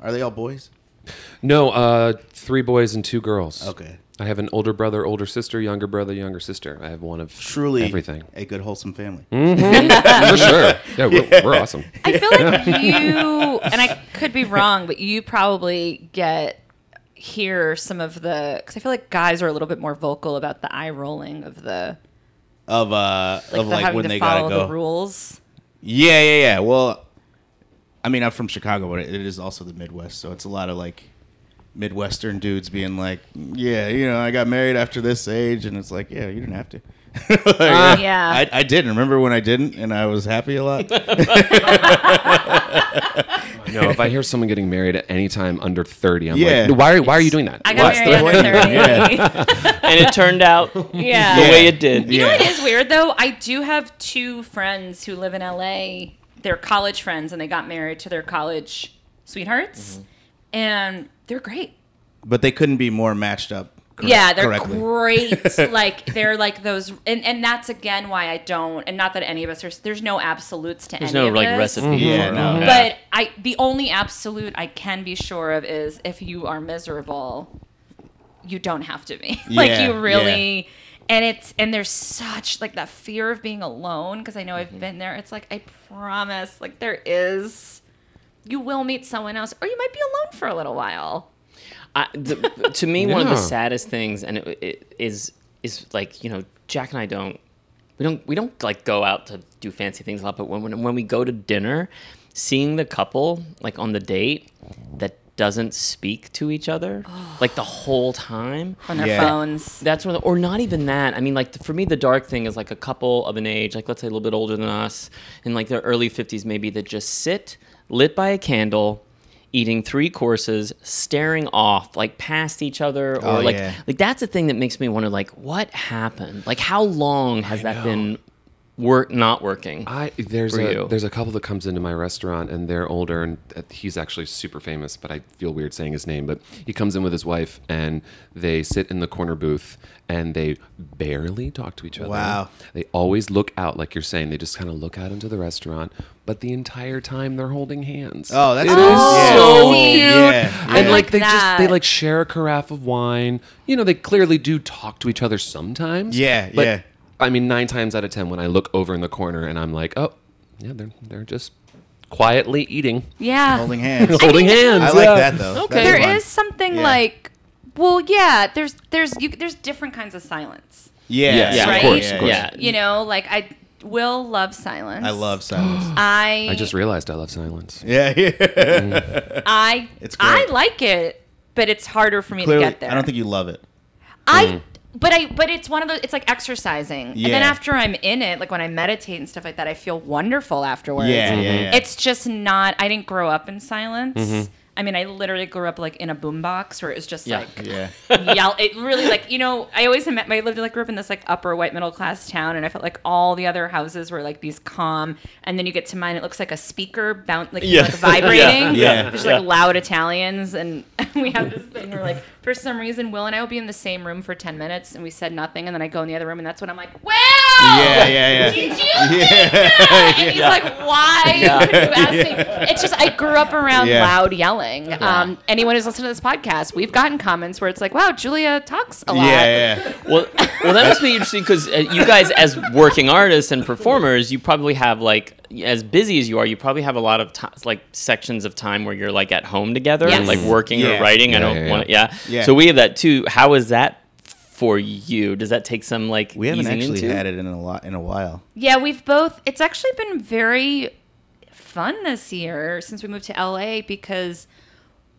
Are they all boys? No, uh, three boys and two girls. Okay. I have an older brother, older sister, younger brother, younger sister. I have one of Truly everything. a good wholesome family. For sure. Yeah, we're, we're awesome. I feel like you, and I could be wrong, but you probably get hear some of the because I feel like guys are a little bit more vocal about the eye rolling of the Of uh like of like when they gotta go. the rules. Yeah, yeah, yeah. Well, I mean, I'm from Chicago, but it is also the Midwest, so it's a lot of like Midwestern dudes being like, "Yeah, you know, I got married after this age," and it's like, "Yeah, you didn't have to." Like, Yeah. I, I didn't. Remember when I didn't, and I was happy a lot. No, if I hear someone getting married at any time under 30, I'm Yeah. like, why are, why are you doing that? I got What's married the under point? 30. and it turned out yeah. the Yeah. way it did. You know Yeah. what is weird though? I do have two friends who live in LA. They're college friends and they got married to their college sweethearts. Mm-hmm. And they're great. but they couldn't be more matched up. Correct- yeah, they're correctly. great. like they're like those and, and that's again why I don't and not that any of us are there's no absolutes to There's any no of like this. recipe. Yeah, for no. it. But I the only absolute I can be sure of is if you are miserable, you don't have to be. like Yeah, you really and it's and there's such like that fear of being alone because I know Mm-hmm. I've been there. It's like I promise like there is you will meet someone else or you might be alone for a little while. I, the, to me, one of the saddest things, and it, it is is like you know, Jack and I don't we don't we don't like go out to do fancy things a lot, but when when, when we go to dinner, seeing the couple like on the date that doesn't speak to each other like the whole time on their Yeah. phones. that's one of the, or not even that. I mean, like for me, the dark thing is like a couple of an age, like let's say a little bit older than us, in like their early fifties, maybe that just sit lit by a candle, eating three courses, staring off like past each other, or Oh, like yeah. like that's the thing that makes me wonder, like what happened? Like how long has that been work not working? I there's for a you. there's a couple that comes into my restaurant and they're older and uh, he's actually super famous, but I feel weird saying his name. But he comes in with his wife and they sit in the corner booth and they barely talk to each other. Wow. They always look out, like you're saying. They just kind of look out into the restaurant, but the entire time they're holding hands. Oh, that's It is nice. Yeah. so See, cute. Yeah, I And like like they just they like share a carafe of wine. You know, they clearly do talk to each other sometimes. Yeah, but, yeah. I mean, nine times out of ten, when I look over in the corner and I'm like, oh, yeah, they're they're just quietly eating, Yeah. holding hands. holding hands. I like yeah. that though. Okay. That's There is something Yeah. like well, yeah, there's there's you, there's different kinds of silence. Yeah, Yes, yeah, of course, yeah, of course. yeah, You know, like I will love silence. I love silence. I I just realized I love silence. yeah, yeah. I It's I like it, but it's harder for me Clearly, to get there. I don't think you love it. I mm. But I but it's one of those it's like exercising. And then after I'm in it, like when I meditate and stuff like that, I feel wonderful afterwards. Yeah, yeah, mm-hmm. yeah. It's just not I didn't grow up in silence. Mm-hmm. I mean, I literally grew up like in a boombox where it was just Yeah. like yeah. yell. It really like you know. I always met. I lived like grew up in this like upper white middle class town, and I felt like all the other houses were like these calm. And then you get to mine, it looks like a speaker bounce like, Yeah. like vibrating. Yeah. There's like loud Italians, and we have this thing where like for some reason Will and I will be in the same room for ten minutes, and we said nothing, and then I go in the other room, and that's when I'm like, Will. Yeah, yeah, yeah. Did you think that? And he's like, "Why are you asking?" It's just I grew up around Yeah. loud yelling. Um, anyone who's listened to this podcast, we've gotten comments where it's like, "Wow, Julia talks a lot." Yeah, yeah. Well, well, that must be interesting because uh, you guys, as working artists and performers, you probably have like as busy as you are, you probably have a lot of ti like sections of time where you're like at home together and Yes. like working Yeah. or writing. I don't yeah, want to, yeah. Yeah. So we have that too. How is that for you? Does that take some like We haven't easing actually into? had it in a lot in a while. Yeah, we've both. It's actually been very fun this year since we moved to LA because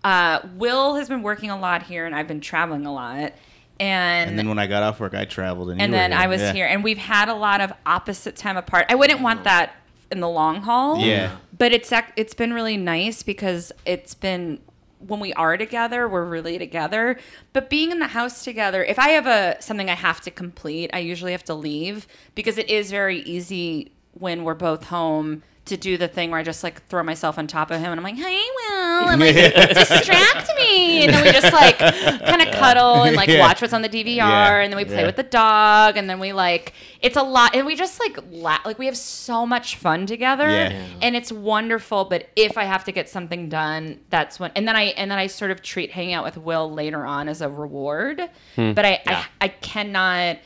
uh, Will has been working a lot here and I've been traveling a lot. And, And then when I got off work, I traveled, and, and you were then I was Yeah. here, and we've had a lot of opposite time apart. I wouldn't want that in the long haul. Yeah. But it's it's been really nice because it's been when we are together, we're really together. But being in the house together, if I have a something I have to complete, I usually have to leave because it is very easy when we're both home to do the thing where I just like throw myself on top of him and I'm like, "Hey, Will," and like distract me, and then we just like kind of cuddle and like Yeah. watch what's on the DVR, Yeah. and then we play Yeah. with the dog, and then we like it's a lot, and we just like la- like we have so much fun together, Yeah. Yeah. and it's wonderful. But if I have to get something done, that's when, and then I and then I sort of treat hanging out with Will later on as a reward. Hmm. But I, Yeah. I I cannot.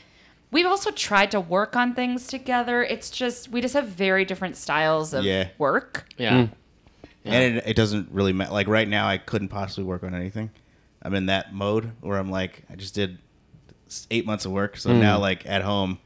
We've also tried to work on things together. It's just we just have very different styles of Yeah. work. Yeah. And it, it doesn't really matter. Like right now, I couldn't possibly work on anything. I'm in that mode where I'm like, I just did eight months of work, so hmm. now like at home,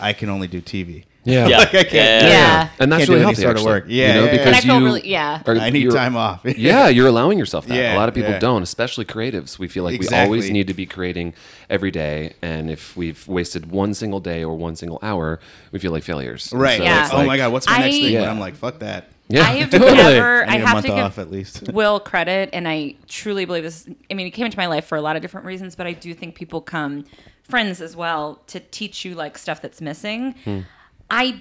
I can only do TV. Yeah. Yeah. Like, I can't. Yeah. do. Yeah. And that's Can't do really any healthy. sort of work. Yeah, You know, yeah, yeah. because I feel you really- yeah. are- I need time off. yeah, you're allowing yourself that. Yeah, a lot of people yeah. don't, especially creatives. We feel like we always need to be creating every day, and if we've wasted one single day or one single hour, we feel like failures. Right. so Yeah. it's oh like- my god, what's my next thing? And Yeah. I'm like, fuck that. Yeah, I have totally. never. I I, have to off give at least. Will credit, and I truly believe this. I mean, he came into my life for a lot of different reasons, but I do think people come, friends as well, to teach you like stuff that's missing. Hmm. I,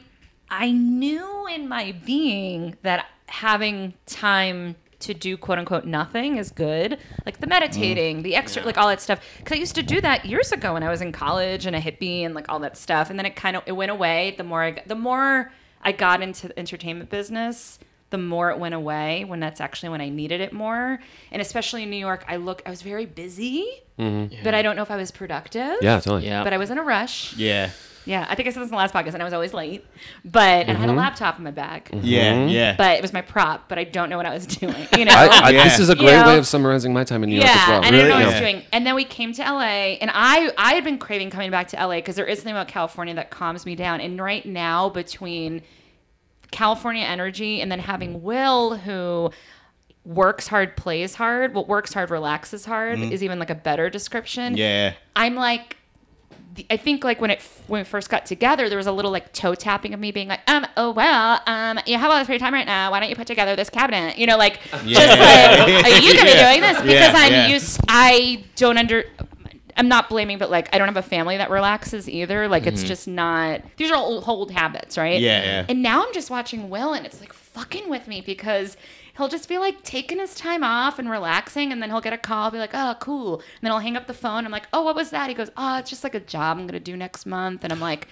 I knew in my being that having time to do quote unquote nothing is good. Like the meditating, the extra, like all that stuff. Because I used to do that years ago when I was in college and a hippie and like all that stuff. And then it kind of it went away. The more I got, the more I got into the entertainment business, the more it went away. When that's actually when I needed it more. And especially in New York, I look I was very busy, mm-hmm. but I don't know if I was productive. Yeah, totally. Yeah. But I was in a rush. Yeah. Yeah, I think I said this in the last podcast, and I was always late. But and I Mm-hmm. had a laptop in my bag, Yeah. Yeah. but it was my prop. But I don't know what I was doing. You know, I, I, Yeah. This is a You great know? way of summarizing my time in New York yeah, as well. and I didn't know what I was Yeah. doing. And then we came to LA, and I I had been craving coming back to LA because there is something about California that calms me down. And right now, between California energy and then having Will, who works hard, plays hard, what works hard, relaxes hard, is even like a better description. Mm-hmm. yeah. I'm like, the- I think like when it when we first got together, there was a little like toe tapping of me being like, um, oh well, um, you have all this free time right now. Why don't you put together this cabinet? You know, like just like are you gonna be doing this because Yeah, I'm yeah. used. I don't under. I'm not blaming, but like I don't have a family that relaxes either. Like it's just not. These are old, old habits, right? Mm-hmm. Yeah, yeah. And now I'm just watching Will, and it's like fucking with me because he'll just be like taking his time off and relaxing, and then he'll get a call, be like, "Oh, cool," and then I'll hang up the phone. I'm like, "Oh, what was that?" He goes, "Oh, it's just like a job I'm gonna do next month," and I'm like.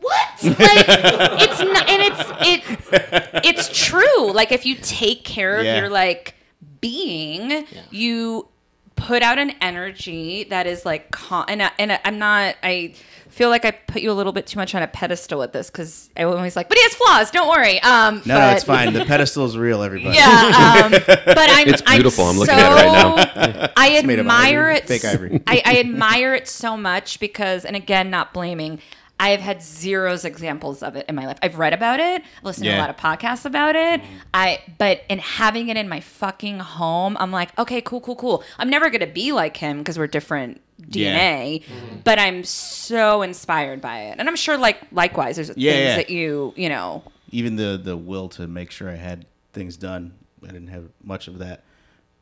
What? Like it's not, and it's it. It's true. Like if you take care of Yeah. your like being, you put out an energy that is like calm. And I, and I- I'm not. I feel like I put you a little bit too much on a pedestal with this because I always like, but he has flaws. Don't worry. Um, No, but, no, it's fine. The pedestal is real, everybody. Yeah, um, but I'm. It's beautiful. I'm looking at it right now. I made of admire ivory, it. fake ivory. I, I admire it so much because, and again, not blaming. I have had zeros examples of it in my life. I've read about it, listened to a lot of podcasts about it. Mm-hmm. I, but in having it in my fucking home, I'm like, okay, cool, cool, cool. I'm never gonna be like him because we're different DNA, mm-hmm. but I'm so inspired by it, and I'm sure, like, likewise, there's Yeah, things yeah. that you, you know, Even the the will to make sure I had things done. I didn't have much of that,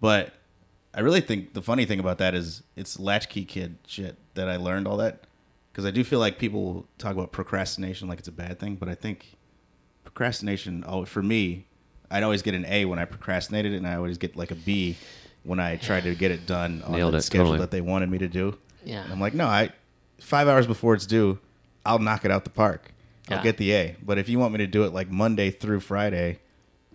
but I really think the funny thing about that is it's latchkey kid shit that I learned all that because I do feel like people talk about procrastination like it's a bad thing, but I think procrastination. Oh, for me, I'd always get an A when I procrastinated, and I always get like a B when I tried to get it done on Nailed the it, schedule totally. that they wanted me to do. Yeah. And I'm like, no, I five hours before it's due, I'll knock it out the park. I'll Yeah. get the A. But if you want me to do it like Monday through Friday,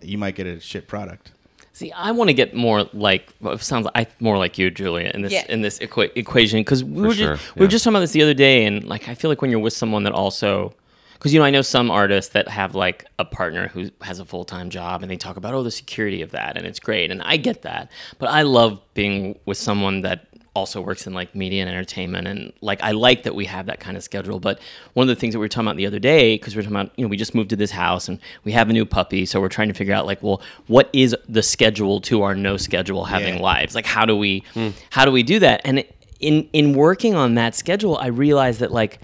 you might get a shit product. See, I want to get more like well, it sounds I more like you, Julia, in this Yeah. in this equa- equation because we were sure, just, we were just talking about this the other day, and like I feel like when you're with someone that also because you know I know some artists that have like a partner who has a full time job, and they talk about oh the security of that, and it's great, and I get that, but I love being with someone that also works in like media and entertainment and like I like that we have that kind of schedule but one of the things that we were talking about the other day because we are talking about you know we just moved to this house and we have a new puppy so we're trying to figure out like well what is the schedule to our no schedule having Yeah. lives? Like how do we hmm. how do we do that? And in in working on that schedule I realized that like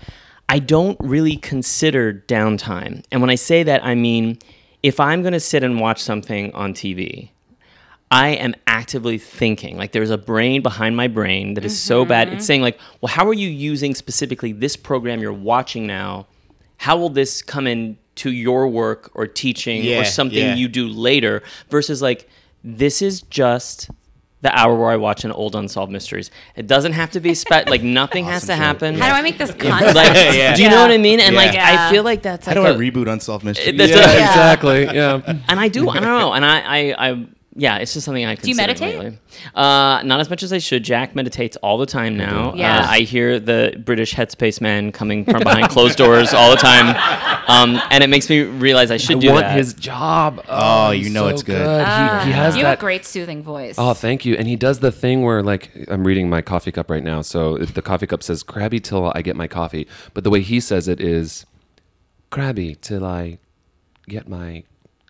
I don't really consider downtime. And when I say that I mean if I'm going to sit and watch something on TV I am actively thinking. Like there's a brain behind my brain that is so bad. It's mm-hmm. saying like, well, how are you using specifically this program you're watching now? How will this come in to your work or teaching Yeah, or something yeah. you do later versus like this is just the hour where I watch an old unsolved mysteries. It doesn't have to be spe- like nothing has to show. happen. how do I make this content? like, Yeah. do you know what I mean? And Yeah. like, Yeah. I feel like that's How like do I a- reboot Unsolved Mysteries? Yeah, a- Yeah. exactly. Yeah. and I do. I don't know. And I, I, I yeah, it's just something I. do. you consider meditate? lately. Uh, not as much as I should. Jack meditates all the time now. Yeah. Uh, I hear the British headspace man coming from behind closed doors all the time, um, and it makes me realize I should I do want that. his job. Oh, you he's know it's good. He, he has you have that. a great soothing voice. Oh, thank you. And he does the thing where, like, I'm reading my coffee cup right now. So if the coffee cup says "crabby till I get my coffee," but the way he says it is crabby till I get my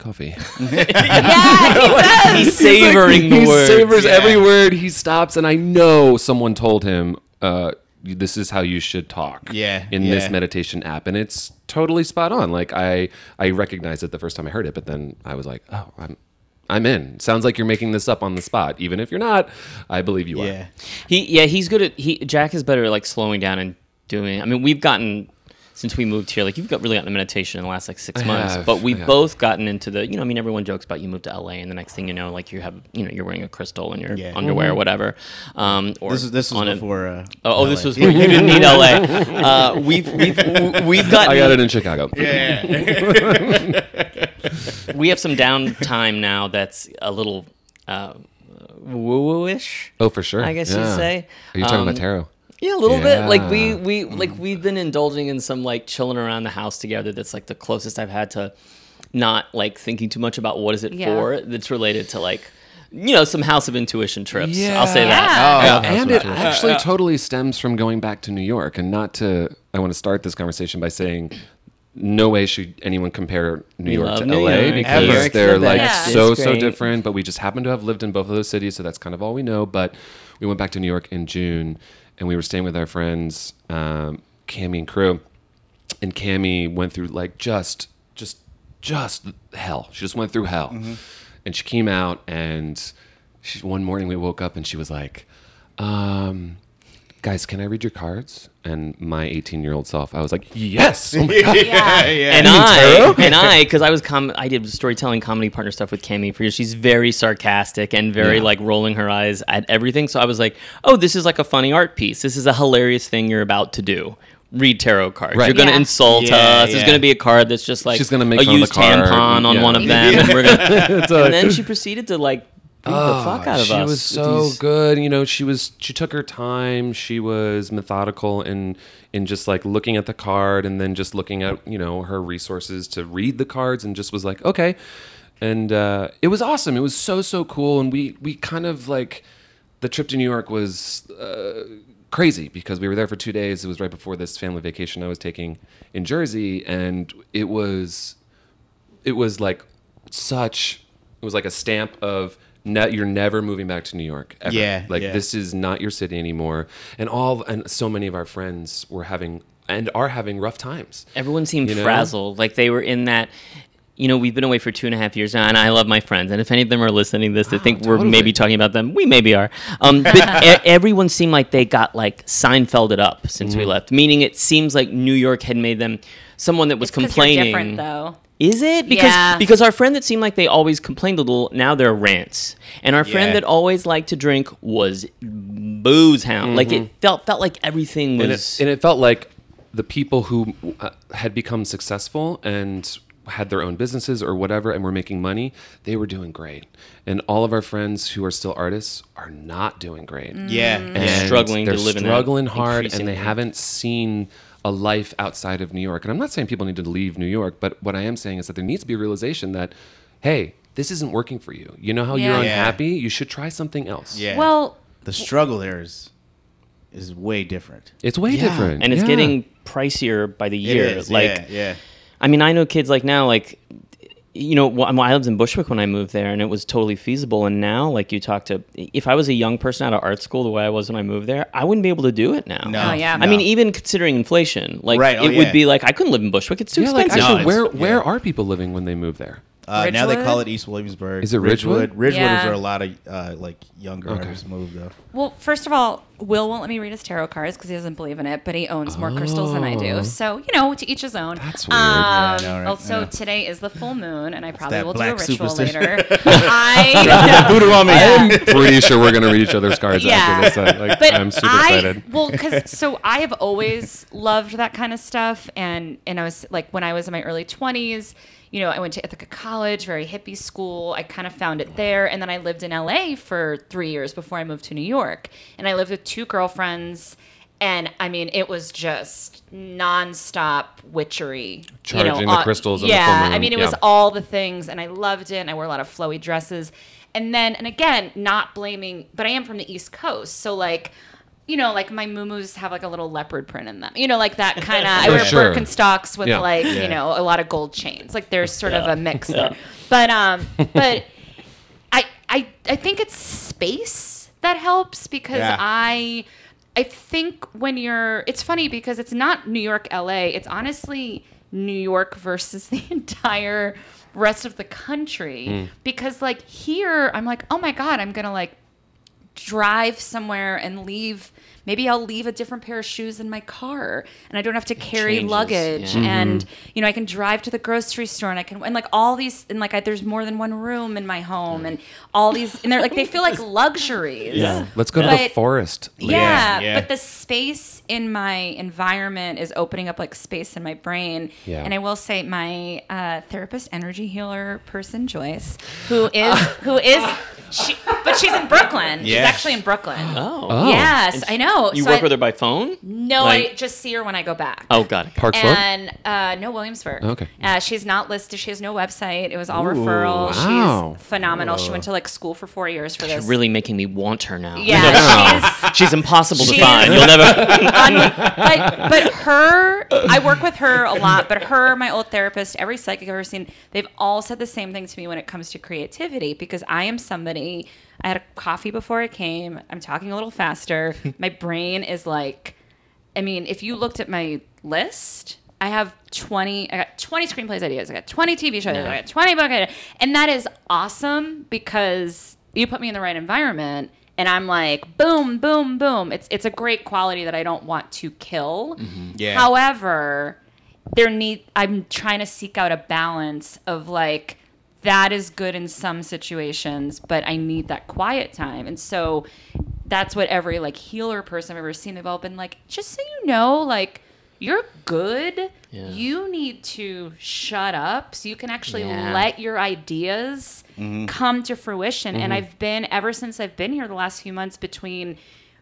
coffee. He's savoring the he words. savors Yeah. every word. He stops, and I know someone told him, uh, "This is how you should talk." Yeah, in this meditation app, and it's totally spot on. Like I, I recognized it the first time I heard it, but then I was like, "Oh, I'm." I'm in. Sounds like you're making this up on the spot. Even if you're not, I believe you Yeah. are. He yeah, he's good at he Jack is better at like slowing down and doing. I mean, we've gotten since we moved here, like you've got really gotten into meditation in the last like six I months. have, but we've I have. both gotten into the you know, I mean everyone jokes about you moved to LA and the next thing you know, like you have you know, you're wearing a crystal in your Yeah. underwear or whatever. Um or This is this was on a- Uh, Oh, oh, this LA. was you didn't need LA. Uh, we've we've we've gotten I got it in Chicago. we have some downtime now that's a little uh, woo-ish. Oh, for sure. I guess you'd say. Are you talking Um, about tarot? Yeah, a little bit. Like we we like we've been indulging in some like chilling around the house together. That's like the closest I've had to not like thinking too much about what is it Yeah. for. That's related to like you know some house of intuition trips. I'll say that. Yeah. Oh, Yeah, and it it is. actually totally stems from going back to New York. And not to, I want to start this conversation by saying, no way should anyone compare New We York to New LA York. because New York's they're like best. so so different. But we just happen to have lived in both of those cities, so that's kind of all we know. But we went back to New York in June, and we were staying with our friends, um, Cammy and crew, and Cammy went through like just just just hell. She just went through hell, and she came out and she, one morning we woke up and she was like, um, "Guys, can I read your cards?" And my 18 year old self, I was like, "Yes!" Oh my God. yeah, yeah. And I, and I, because I was com- I did storytelling comedy partner stuff with Cami for years. She's very sarcastic and very Yeah. like rolling her eyes at everything. So I was like, oh, this is like a funny art piece. This is a hilarious thing you're about to do. Read tarot cards. Right. You're going to Yeah. insult Yeah, us. There's yeah. going to be a card that's just like She's gonna make a fun of used tampon on yeah. one of them, and we're gonna. and then she proceeded to like beat the fuck out of she us. was so these- good. You know, she was she took her time. She was methodical in in just like looking at the card and then just looking at you know her resources to read the cards and just was like okay. And uh, it was awesome. It was so so cool. And we we kind of like the trip to New York was uh, crazy because we were there for two days. It was right before this family vacation I was taking in Jersey, and it was it was like such it was like a stamp of ne- you're never moving back to New York ever. Yeah, like yeah. this is not your city anymore and all and so many of our friends were having and are having rough times Everyone seemed You know? frazzled, like they were in that. You know, we've been away for two and a half years now, and I love my friends. And if any of them are listening to this, they think we're maybe talking about them. We maybe are. Um, but e- everyone seemed like they got like Seinfelded up since Mm-hmm. we left. Meaning, it seems like New York had made them someone that was It's 'cause you're complaining. different though. Is it because Yeah. because our friend that seemed like they always complained a little now they're rants, and our friend Yeah. that always liked to drink was booze hound. Like it felt felt like everything Mm-hmm. and was. it, and it felt like the people who uh, had become successful and had their own businesses or whatever and were making money they were doing great and all of our friends who are still artists are not doing great yeah, and yeah. struggling they're live in struggling hard and they haven't seen a life outside of New York. And I'm not saying people need to leave New York, but what I am saying is that there needs to be a realization that, hey, this isn't working for you. You know how you're Yeah. Yeah. unhappy? You should try something else. Yeah. Well, the struggle there is is way different. It's way Yeah. different. and it's Yeah. getting pricier by the year. It is. like, yeah, yeah. I mean, I know kids like now, like, you know, wh- I lived in Bushwick when I moved there, and it was totally feasible. And now, like, you talk to, if I was a young person out of art school the way I was when I moved there, I wouldn't be able to do it now. No. Oh, yeah. I mean, even considering inflation, like, Right, oh, it would be like I couldn't live in Bushwick; it's too Yeah, like expensive. actually, No, where where yeah. are people living when they move there? Uh, now they call it East Williamsburg. Is it Ridgewood? Ridgewooders Yeah. are a lot of uh, like younger Okay. artists move though. well, first of all, Will won't let me read his tarot cards because he doesn't believe in it, but he owns more crystals than I Oh. do. So you know, to each his own. That's weird. Um, Yeah, I know, right? Also, Yeah. today is the full moon, and I probably that will do a black ritual superstition. later. I. Voodoo on me. I'm pretty sure we're gonna read each other's cards Yeah. after this. uh, Like, but I'm super I, excited. Well, because so I have always loved that kind of stuff, and and I was like when I was in my early twenties, you know, I went to Ithaca College, very hippie school. I kind of found it there, and then I lived in LA for three years before I moved to New York, and I lived with two girlfriends. And I mean, it was just nonstop witchery. Charging the on- crystals and the Yeah, full I mean, it was all the things, and I loved it. And I wore a lot of flowy dresses. And then, and again, not blaming, but I am from the East Coast, so like, you know, like my muumuus have like a little leopard print in them. You know, like that kind of. I wear sure. Birkenstocks with Yeah. like Yeah. you know a lot of gold chains. Like there's sort of a mix there. But um, but I I I think it's space that helps because Yeah. I I think when you're it's funny because it's not New York LA it's honestly New York versus the entire rest of the country because like here I'm like oh my god I'm going to like drive somewhere and leave maybe I'll leave a different pair of shoes in my car and I don't have to carry changes, luggage yeah. and you know I can drive to the grocery store and I can and like all these and like I, there's more than one room in my home and all these and they're like they feel like luxuries Yeah. Let's go to the forest. Yeah, yeah. but the space in my environment is opening up like space in my brain. Yeah. And I will say, my uh, therapist, energy healer person, Joyce, who is who is, she, but she's in Brooklyn. She's actually in Brooklyn. Oh. Oh. Yes, I know. You So work I- with her by phone? No, Like- I just see her when I go back. Oh, got it. Park? And uh, no Williamsburg. Okay. Uh, she's not listed. She has no website. It was all Ooh, referral. wow. She's phenomenal. She went to like school for four years for this. really making me want her now. yeah, she's She's impossible to find. You'll never. un- but but her I work with her a lot, but her, my old therapist, every psychic I've ever seen, they've all said the same thing to me when it comes to creativity because I am somebody I had a coffee before I came. I'm talking a little faster. my brain is like I mean, if you looked at my list, I have 20 I got 20 screenplays ideas. I got 20 TV shows. I got 20 book ideas. And that is awesome because you put me in the right environment and I'm like boom boom boom. It's it's a great quality that I don't want to kill. Mm-hmm. Yeah. However, there need I'm trying to seek out a balance of like that is good in some situations, but I need that quiet time. And so that's what every like healer person I've ever seen, they've all been like, just so you know, like you're good. Yeah. You need to shut up so you can actually Yeah. let your ideas mm-hmm. come to fruition. And mm-hmm. I've been ever since I've been here the last few months between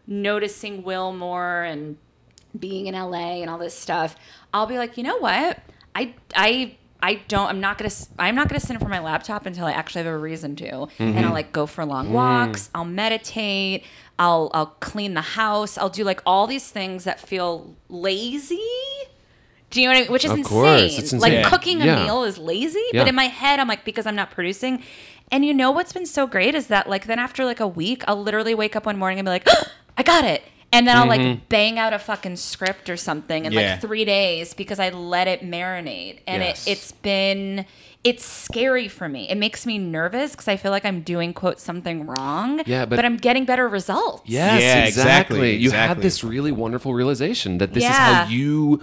noticing Will more and being in LA and all this stuff, I'll be like, you know what? I I I don't. I'm not gonna. I'm not gonna sit in front of my laptop until I actually have a reason to. And I'll mm-hmm. like go for long mm. walks. I'll meditate. I'll I'll clean the house. I'll do like all these things that feel lazy. Do you know what I mean? Which is Of insane. course, it's Like insane. cooking a Yeah. meal is lazy, Yeah. but in my head, I'm like because I'm not producing. And you know what's been so great is that like then after like a week, I'll literally wake up one morning and be like, I got it. And then I'll Mm-hmm. like bang out a fucking script or something in Yeah. like three days because I let it marinate. And Yes. it, it's been it's scary for me. It makes me nervous because I feel like I'm doing quote something wrong. Yeah, but- I'm getting better results. Yes, Yeah, exactly. exactly, You had exactly. this really wonderful realization that this is Yeah. how you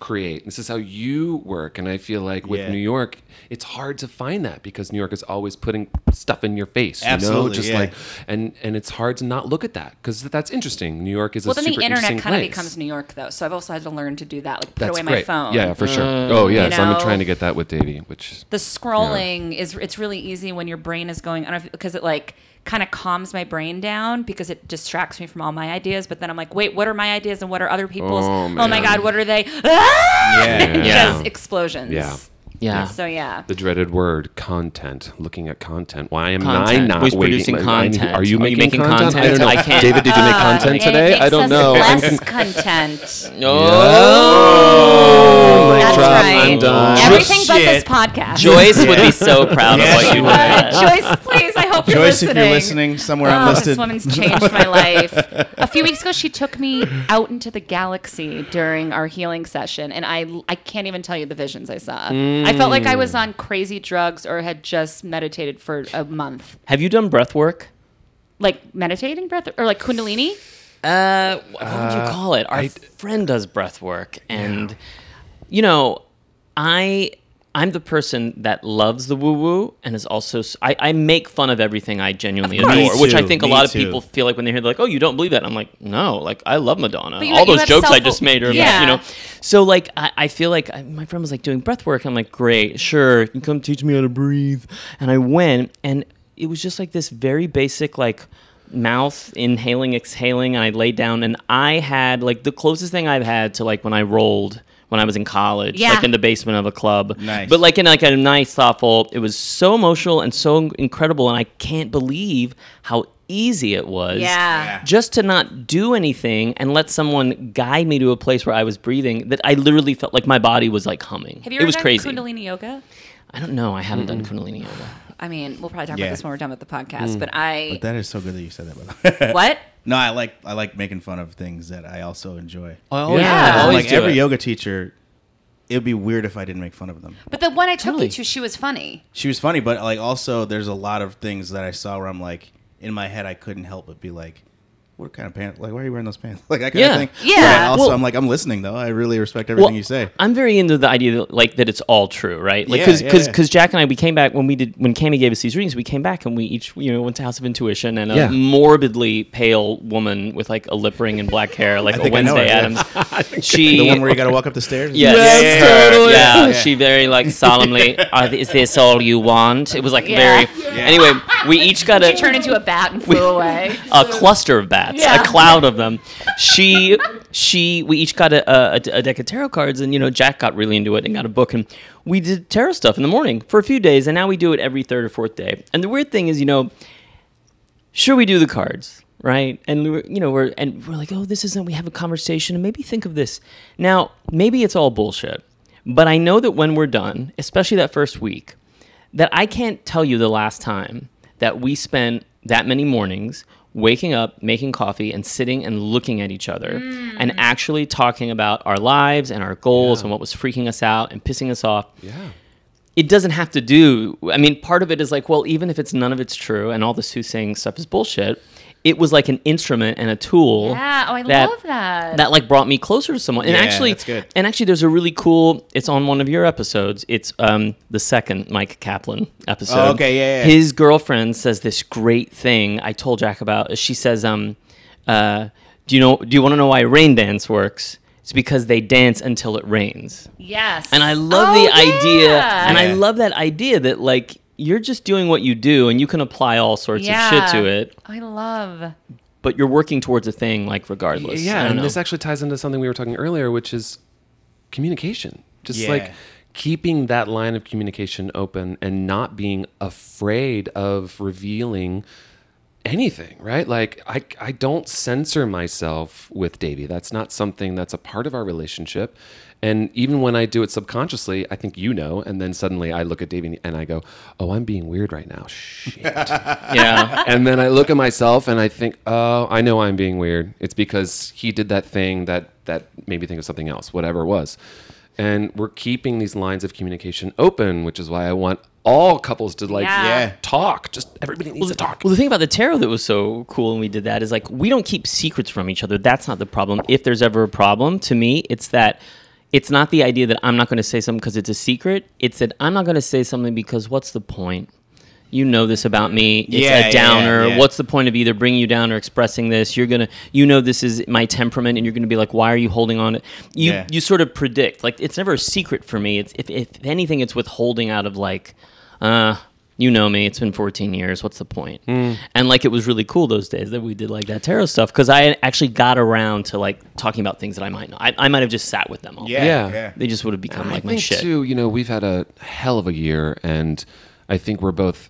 create. This is how you work. And I feel like with Yeah. New York, it's hard to find that because New York is always putting stuff in your face. You know, Absolutely, just yeah. like and and it's hard to not look at that because that's interesting. New York is Well, a then super the internet kind of becomes New York, though. So I've also had to learn to do that, like put That's away great. my phone. Yeah, for sure. Mm. oh yeah, you so I'm trying to get that with Davey, which the scrolling is it's really easy when your brain is going I don't know because it like kind of calms my brain down because it distracts me from all my ideas but then i'm like wait what are my ideas and what are other people's Oh, oh, my god what are they ah! Yeah. Yeah. Just explosions Yeah. Yeah. so yeah the dreaded word content. Looking at content. Why am Content. I not Who's waiting? producing I- I- content? Are you Are you making, making content? content? I don't know. I can't- David, did you make content It today? I don't know. less content Oh, mic that's drop. right I'm done. everything but this podcast Joyce would be so proud of what you would. did. Joyce, please, I hope you're Joyce, listening. if you're listening somewhere Oh, unlisted, This woman's changed my life. A few weeks ago, she took me out into the galaxy during our healing session, and I I can't even tell you the visions I saw. I felt like I was on crazy drugs or had just meditated for a month. Have you done breath work? Like meditating breath or like Kundalini? Uh, what would you call it? Our I- friend does breath work, and you know, I I'm the person that loves the woo woo and is also I make fun of everything I genuinely adore, Me which I think a me lot of too. people feel like when they hear like, oh, you don't believe that. I'm like, no, like I love Madonna. You- All you those have jokes I just made are, Yeah. you know. So like I, I feel like I, my friend was like doing breath work. I'm like, great, sure, you can come teach me how to breathe. And I went, and it was just like this very basic like mouth inhaling exhaling and i laid down and i had like the closest thing i've had to like when i rolled when i was in college Yeah. like in the basement of a club Nice. but like in like a nice thoughtful it was so emotional and so incredible and i can't believe how easy it was. Yeah. Just to not do anything and let someone guide me to a place where I was breathing that I literally felt like my body was like humming. Have you it ever was done crazy. Kundalini yoga? I don't know. I haven't done Kundalini yoga. I mean, we'll probably talk Yeah. about this when we're done with the podcast. Mm. But I But that is so good that you said that. By the way. what? no, I like I like making fun of things that I also enjoy. Oh Yeah. I always like do every it. yoga teacher, it'd be weird if I didn't make fun of them. But the one I took Totally. you to, she was funny. She was funny, but like also there's a lot of things that I saw where I'm like in my head I couldn't help but be like, what kind of pants? Like why are you wearing those pants? Like that kind Yeah. of thing. Yeah. But also Well- I'm like I'm listening though. I really respect everything you say. I'm very into the idea that, like that it's all true, right? Like because yeah, because yeah. Jack and I we came back when we did when Cami gave us these readings, we came back and we each you know went to House of Intuition and a Yeah. morbidly pale woman with like a lip ring and black hair, like I a think I know Wednesday her, yeah. Addams. she the one where you got to walk up the stairs. Yes, yeah, yeah, totally. yeah. Yeah, Yeah. she very like solemnly. "Are th- is this all you want? It was like Yeah. very. Anyway, we each got a. She a turned into a bat and flew away. a cluster of bats, Yeah. a cloud of them. She, she, we each got a, a, a deck of tarot cards, and you know, Jack got really into it and got a book, and we did tarot stuff in the morning for a few days, and now we do it every third or fourth day. And the weird thing is, you know, sure we do the cards, right? And we we're, you know, we're and we're like, oh, this isn't. We have a conversation, and maybe think of this. Now, maybe it's all bullshit, but I know that when we're done, especially that first week, that I can't tell you the last time that we spent that many mornings waking up, making coffee, and sitting and looking at each other and mm. actually talking about our lives and our goals and what was freaking us out and pissing us off. Yeah. It doesn't have to do. I mean, part of it is like, well, even if it's none of it's true and all the soothsaying stuff is bullshit, it was like an instrument and a tool. Yeah. Oh, I that- love that. That like brought me closer to someone. And Yeah, actually, that's good. and actually, there's a really cool. It's on one of your episodes. It's um the second Mike Kaplan episode. Oh, okay, yeah, yeah. His girlfriend says this great thing. I told Jack about. She says, um, uh, do you know? Do you want to know why rain dance works? It's because they dance until it rains. yes. And I love Oh, the idea, yeah. and I love that idea that like you're just doing what you do, and you can apply all sorts of shit to it, I love. but you're working towards a thing like regardless. I Yeah, and know. this actually ties into something we were talking earlier, which is communication. Just Yeah. like keeping that line of communication open and not being afraid of revealing anything, right? Like I I don't censor myself with Davey. That's not something that's a part of our relationship. And even when I do it subconsciously, I think you know, and then suddenly I look at Davey and I go, "Oh, I'm being weird right now." Shit. yeah. and then I look at myself and I think, oh, I know I'm being weird. It's because he did that thing that that made me think of something else, whatever it was. And we're keeping these lines of communication open, which is why I want all couples to like Yeah. Yeah. talk. Just everybody needs to talk. Well, the thing about the tarot that was so cool when we did that is like we don't keep secrets from each other. That's not the problem. If there's ever a problem, to me, it's that it's not the idea that I'm not going to say something because it's a secret. It's that I'm not going to say something because what's the point? You know this about me. It's Yeah, yeah, a downer. yeah. What's the point of either bringing you down or expressing this? You're gonna, you know, this is my temperament, and you're gonna be like, why are you holding on? to You, Yeah. you sort of predict. Like it's never a secret for me. It's if, if anything, it's withholding out of like, uh, you know me. It's been 14 years. What's the point? Hmm. And like it was really cool those days that we did like that tarot stuff because I actually got around to like talking about things that I might know. I, I might have just sat with them all. Yeah, Yeah. yeah. They just would have become I like my think shit. too, you know, we've had a hell of a year, and I think we're both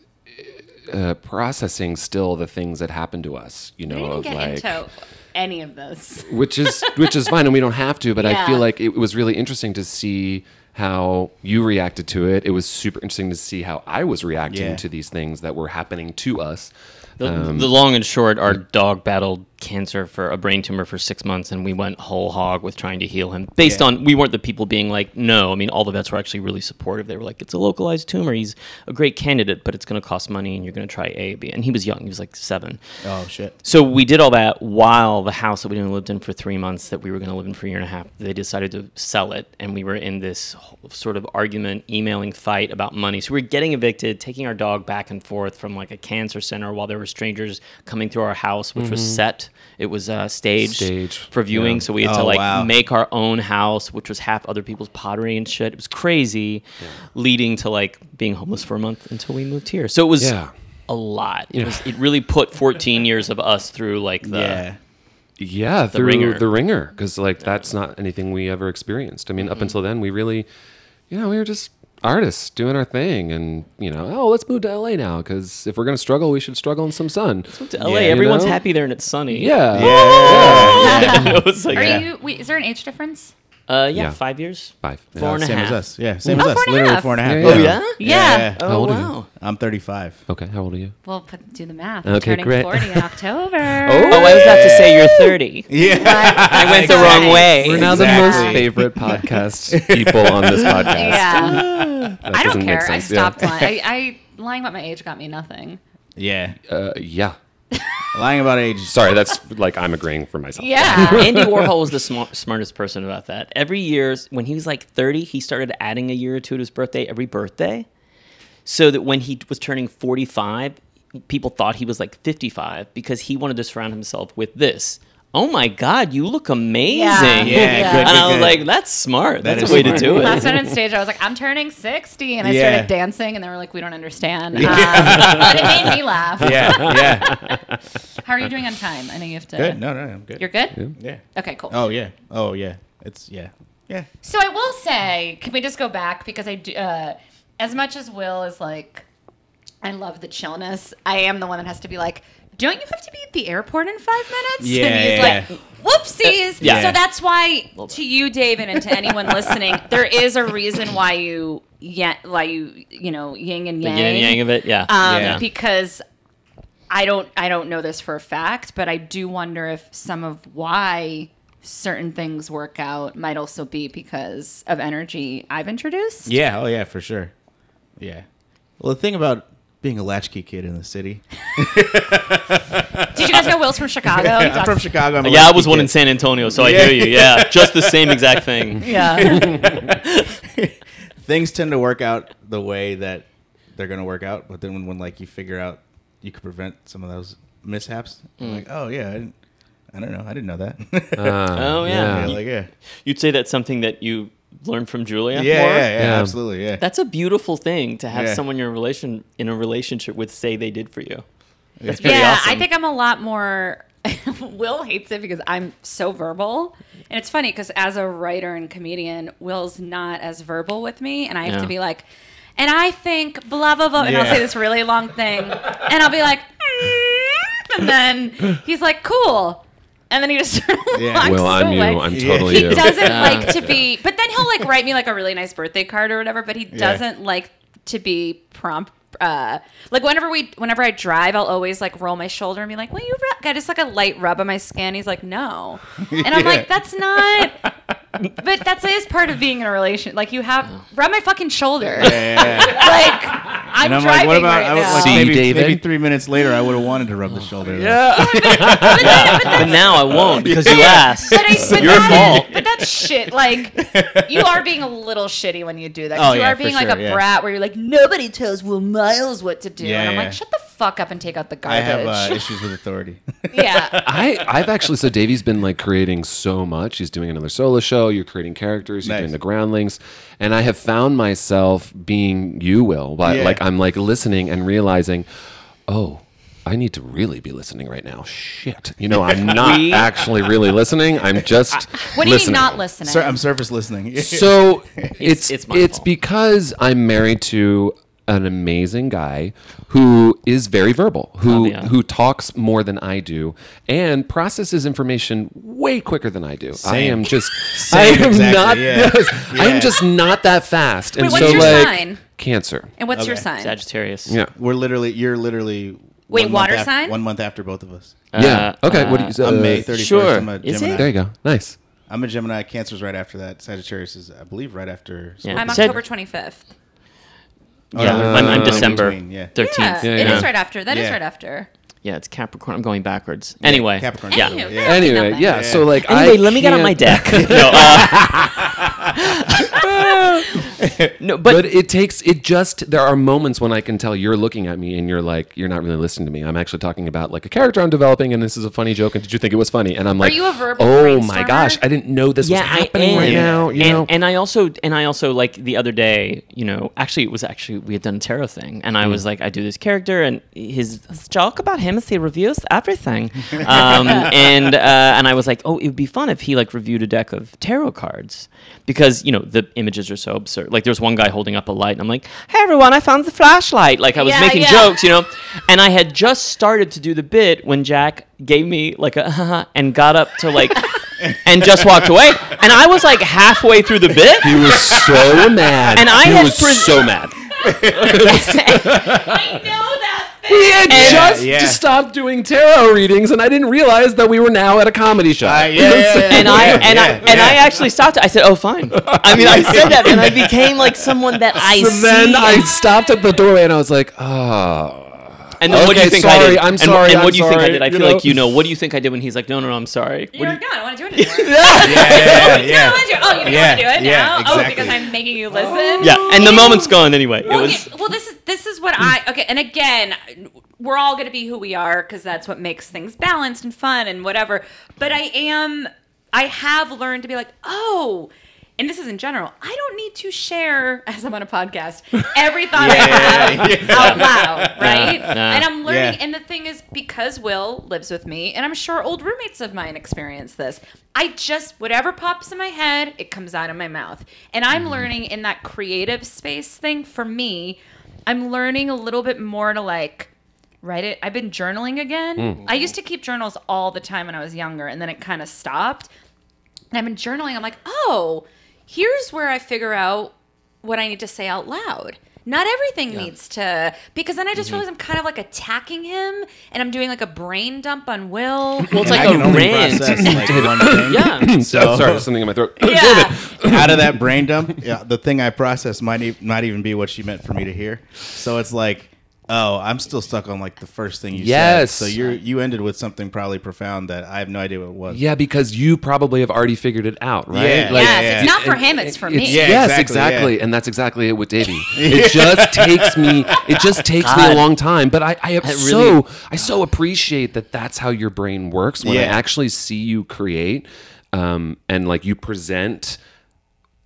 uh, processing still the things that happened to us. You know, I didn't of get like into any of those, which is which is fine and we don't have to but i feel like it was really interesting to see how you reacted to it it was super interesting to see how i was reacting Yeah. to these things that were happening to us The, Um, the long and short, our dog battled cancer for a brain tumor for six months, and we went whole hog with trying to heal him. Based Yeah. on we weren't the people being like, no. I mean, all the vets were actually really supportive. They were like, it's a localized tumor. He's a great candidate, but it's going to cost money, and you're going to try A, B. And he was young. He was like seven. Oh shit. So we did all that while the house that we lived in for three months, that we were going to live in for a year and a half, they decided to sell it, and we were in this sort of argument, emailing fight about money. So we were getting evicted, taking our dog back and forth from like a cancer center while there were strangers coming through our house, which was mm-hmm. set. It was uh, staged, Staged, for viewing, yeah. so we had to Oh, like wow. make our own house, which was half other people's pottery and shit. It was crazy, leading to like being homeless for a month until we moved here. So it was Yeah. a lot. It was it really put 14 years of us through like the yeah. yeah through ringer. the ringer because like that's not anything we ever experienced i mean up until then we really you know we were just artists doing our thing, and you know, oh, let's move to LA now because if we're gonna struggle, we should struggle in some sun. To LA, Yeah, you everyone's know? happy there and it's sunny. Yeah, Yeah. it was like, Are yeah. you? Wait, is there an age difference? Uh, yeah, Yeah. five years. Five. Four and a same half. as us. Yeah, same Oh, as us. four and a Literally half. four and a half. Yeah, Oh yeah. yeah. Yeah. How Oh old are you? wow. I'm 35. Okay, how old are you? Well, put, do the math. Okay, I'm turning great. 40 in October. Oh, I was about to say you're 30. Yeah. I went the wrong way. We're now the Exactly. most favorite podcast people on this podcast. Yeah. That I don't doesn't make care. I sense, yeah. stopped lying. I, I lying about my age got me nothing. Yeah. Uh, yeah. Lying about age. Sorry, that's like I'm agreeing for myself. Yeah. Andy Warhol was the sma- smartest person about that. Every year, when he was like 30, he started adding a year or two to his birthday every birthday. So that when he was turning 45, people thought he was like 55 because he wanted to surround himself with this. Oh my God, you look amazing. Yeah. Yeah, good, and I was good. like, that's smart. That That's a way smart. to do it. Last night on stage, I was like, I'm turning 60. And I Yeah. started dancing, and they were like, we don't understand. Um, but it made me laugh. Yeah. Yeah. How are you doing on time? I know you have to. Good. No, no, I'm good. You're good? Yeah. Okay, cool. Oh yeah. Oh yeah. It's yeah. Yeah. So I will say, can we just go back because I do, uh, as much as Will is like, I love the chillness. I am the one that has to be like, don't you have to be at the airport in five minutes? Yeah, and he's yeah, like, whoopsies. Yeah. So that's why, to you, David, and to anyone listening, there is a reason why you, yeah, why you, you know, yin and yang. The yang. yin and yang of it, yeah. Um, Yeah. because I don't I don't know this for a fact, but I do wonder if some of why certain things work out might also be because of energy I've introduced. Yeah. Oh yeah. For sure. Yeah. Well, the thing about being a latchkey kid in the city. Did you guys know Will's from Chicago? He I'm from Chicago. I'm yeah, I was one kid. in San Antonio, so Yeah. I hear you. Yeah, just the same exact thing. Yeah. Things tend to work out the way that they're gonna work out, but then when, when like you figure out you could prevent some of those mishaps, Mm. I'm like, oh yeah, I, didn't, I don't know, I didn't know that. Oh, yeah. yeah, like yeah, You'd say that's something that you learned from Julia. yeah, more? yeah, yeah, Yeah. absolutely, yeah. That's a beautiful thing to have Yeah. someone you're in a relation in a relationship with say they did for you. That's pretty yeah, awesome. I think I'm a lot more. Will hates it because I'm so verbal, and it's funny because as a writer and comedian, Will's not as verbal with me, and I have Yeah. to be like, and I think blah blah blah, and I'll say this really long thing, and I'll be like, "Mm," and then he's like, cool, and then he just sort of Yeah. walks Well, I'm away. you. I'm totally he you. doesn't Yeah. like to be, but then he'll like write me like a really nice birthday card or whatever. But he doesn't like to be prompt. Uh, like whenever we, whenever I drive, I'll always like roll my shoulder and be like, "Will you?" Rub? Got just like a light rub on my skin. He's like, "No," and I'm Yeah. like, "That's not." But that's is part of being in a relation. Like you have rub my fucking shoulder. yeah, yeah, yeah. Like I'm, And I'm driving like, what about? right I was now. like, See, maybe, David? maybe three minutes later, I would have wanted to rub the shoulder. Yeah, but now I won't because you asked. But I, but Your that- fault. But that's shit. Like you are being a little shitty when you do that. Oh, you yeah, are for being like sure, a yeah. brat where you're like nobody tells Will Miles what to do, Yeah, and I'm yeah. like, shut the fuck up and take out the I garbage. have uh, issues with authority. yeah. I, I've actually so Davey's been like creating so much. He's doing another solo show. You're creating characters. You're Nice. doing the groundlings, and I have found myself being you, Will. But Yeah. like I'm like listening and realizing, oh, I need to really be listening right now. Shit, you know, I'm not We- actually really listening. I'm just. What do you mean listening. not listening? Sir, I'm surface listening. So it's it's it's, my fault. because I'm married to an amazing guy who is very verbal, who Fabio. who talks more than I do, and processes information way quicker than I do. I am just Same, I am exactly, not yeah. yes, I am just not that fast. and what's so your like sign? Cancer. and what's your sign? Sagittarius. Yeah. We're literally, you're literally. Wait, water af- sign? One month after both of us. yeah. Uh, Okay. what do uh, you say? I'm May 31st. sure. I'm a Is Gemini. it? There you go. Nice. I'm a Gemini. Cancer's right after that. Sagittarius is, I believe, right after. Yeah. I'm October 25th. Yeah, no, I'm, I'm December in between, yeah. 13th. Yeah, Yeah, it yeah. is right after. That is Yeah. right after. Yeah, it's Capricorn. I'm going backwards. Anyway. Capricorn. Yeah. Anywho, Yeah. Anyway, nothing. yeah. So like, Anyway, I let me get on my deck. no, uh, no, but, but, it takes it just there are moments when I can tell you're looking at me and you're like you're not really listening to me. I'm actually talking about like a character I'm developing and this is a funny joke and did you think it was funny? And I'm like you a verbal Oh my gosh, I didn't know this yeah, was happening I am. right now, you and, know. and I also and I also like the other day, you know, actually it was actually we had done a tarot thing, and I Mm. was like, I do this character, and his joke about him is he reviews everything, um, and uh, and I was like, oh, it would be fun if he like reviewed a deck of tarot cards because you know the images are so absurd. Like there was one guy holding up a light, and I'm like, "Hey everyone, I found the flashlight!" Like I was Yeah, making yeah. jokes, you know. And I had just started to do the bit when Jack gave me like a haha and got up to like. and just walked away, and I was like halfway through the bit, He was so mad. And I he had was pres- so mad. I know that thing. We had And- just Yeah. stopped doing tarot readings, and I didn't realize that we were now at a comedy show. Uh, yeah, yeah, yeah, and I yeah, and I yeah, and I actually stopped. I said, "Oh, fine." I mean, I said that, and I became like someone that I so see. then I stopped at the doorway, and I was like, oh. And then what do you Okay, think I did? I'm and, sorry, And what I'm do you think I did? I feel know? like you know. What do you think I did when he's like, "No, no, no, I'm sorry." What You're do like, you- no, I don't want to do it anymore. yeah, yeah, No, yeah. I want to do it. Oh, you don't Yeah, want to do it yeah, now? Oh, exactly. because I'm making you listen? yeah, and the moment's gone anyway. It Well, was. yeah, well, this is this is what I okay. And again, we're all going to be who we are because that's what makes things balanced and fun and whatever. But I am, I have learned to be like, oh. And this is in general. I don't need to share, as I'm on a podcast, every thought I Yeah, have out loud, right? Yeah. And I'm learning. Yeah. And the thing is, because Will lives with me, and I'm sure old roommates of mine experience this, I just, whatever pops in my head, it comes out of my mouth. And I'm Mm-hmm. learning in that creative space thing for me, I'm learning a little bit more to like, write it. I've been journaling again. Mm. I used to keep journals all the time when I was younger, and then it kind of stopped. And I've been journaling. I'm like, oh, here's where I figure out what I need to say out loud. Not everything needs to, because then I Mm-hmm. just realize I'm kind of like attacking him, and I'm doing like a brain dump on Will. Well, it's I like can a only rant. process, like. Yeah. So- Oh, sorry, there's something in my throat. yeah, out of that brain dump, yeah, the thing I process might e- not even be what she meant for me to hear. So it's like, oh, I'm still stuck on like the first thing you Yes. said. So you you ended with something probably profound that I have no idea what it was. Yeah, because you probably have already figured it out, right? Yeah. Like, yes, yeah. it's not for him; it's for me. It's- Yeah, yes, exactly, exactly, yeah. and that's exactly it with Davey. It just takes me. It just takes me a long time, but I, I am That so I so appreciate that. That's how your brain works when I actually see you create, um, and like you present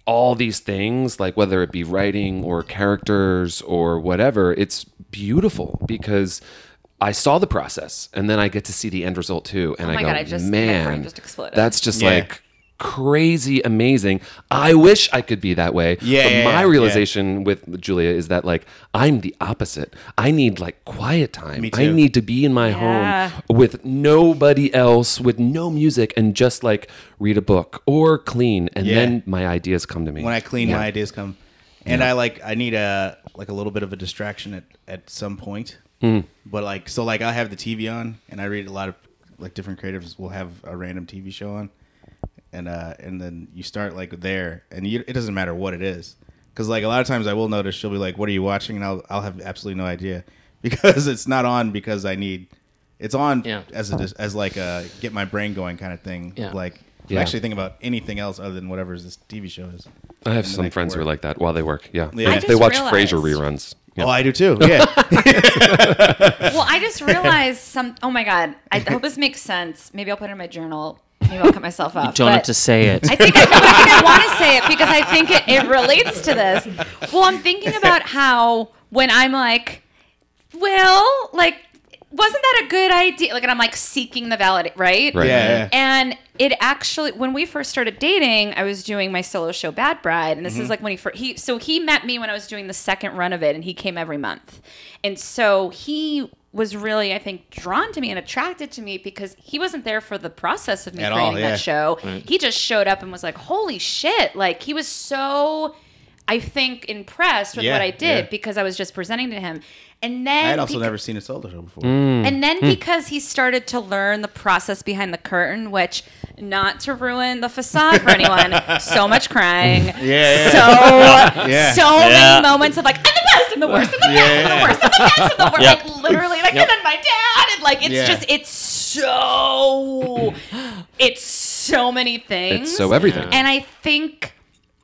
all these things, like whether it be writing or characters or whatever. It's beautiful because. I saw the process, and then I get to see the end result too, and Oh I my go, God, I just- my "Man, brain just exploded." that's just Yeah. like crazy amazing. I wish I could be that way. Yeah, but yeah, my yeah, realization with Julia is that like I'm the opposite. I need like quiet time. Me I need to be in my Yeah. home with nobody else, with no music, and just like read a book or clean, and Yeah. then my ideas come to me. When I clean, Yeah. my ideas come, and I like I need a like a little bit of a distraction at at some point. Mm. But like so, like I have the TV on, and I read a lot of like different creatives will have a random TV show on, and uh and then you start like there, and you, it doesn't matter what it is, because like a lot of times I will notice she'll be like, "What are you watching?" and I'll I'll have absolutely no idea because it's not on because I need. It's on Yeah. as a as like a get my brain going kind of thing. Yeah. Like Yeah. actually think about anything else other than whatever this TV show is. I have some I can friends who are like that while they work. Yeah, Yeah. I they just watch Frasier reruns. Yeah. Oh, I do too. Yeah. Well, I just realized some. Oh my god! I hope this makes sense. Maybe I'll put it in my journal. Maybe I'll cut myself off. Don't have to say it. I think I, I, think I want to say it because I think it, it relates to this. Well, I'm thinking about how when I'm like, well, like, wasn't that a good idea? Like, and I'm like seeking the valid, right? Right. Yeah, yeah. And it actually, when we first started dating, I was doing my solo show Bad Bride, and this is mm-hmm. like when he first he so he met me when I was doing the second run of it, and he came every month, and so he was really I think drawn to me and attracted to me because he wasn't there for the process of me At creating all, yeah. that show. He just showed up and was like, "Holy shit!" Like he was so. I think impressed with Yeah, what I did yeah. because I was just presenting to him, and then I had also beca- never seen a solo show before. Mm. and then because he started to learn the process behind the curtain, which not to ruin the facade for anyone, so much crying. Yeah, yeah. So Yeah. so Yeah. many moments of like, I'm the best, I'm the worst, I'm the best, I'm the worst, I'm the best, I'm the worst. Yep. Like literally, like Yep. and then my dad, and like it's Yeah. just it's so it's so many things. It's so everything. And I think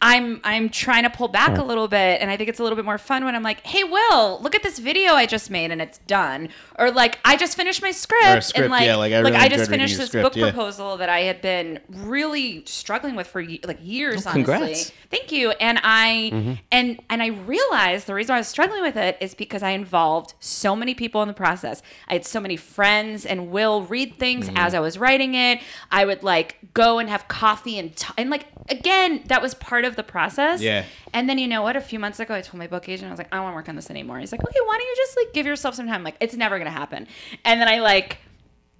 I'm I'm trying to pull back a little bit, and I think it's a little bit more fun when I'm like, "Hey, Will, look at this video I just made, and it's done," or like, "I just finished my script, script, and like, yeah, like, I really I just finished this script, book yeah. proposal that I had been really struggling with for like years. Oh, honestly, thank you. And I Mm-hmm. and and I realized the reason I was struggling with it is because I involved so many people in the process. I had so many friends and will read things Mm-hmm. as I was writing it. I would like go and have coffee and t- and like again that was part of of the process. Yeah. And then you know what? A few months ago, I told my book agent, I was like, I don't want to work on this anymore. He's like, okay, why don't you just like give yourself some time? Like, it's never gonna happen. And then I like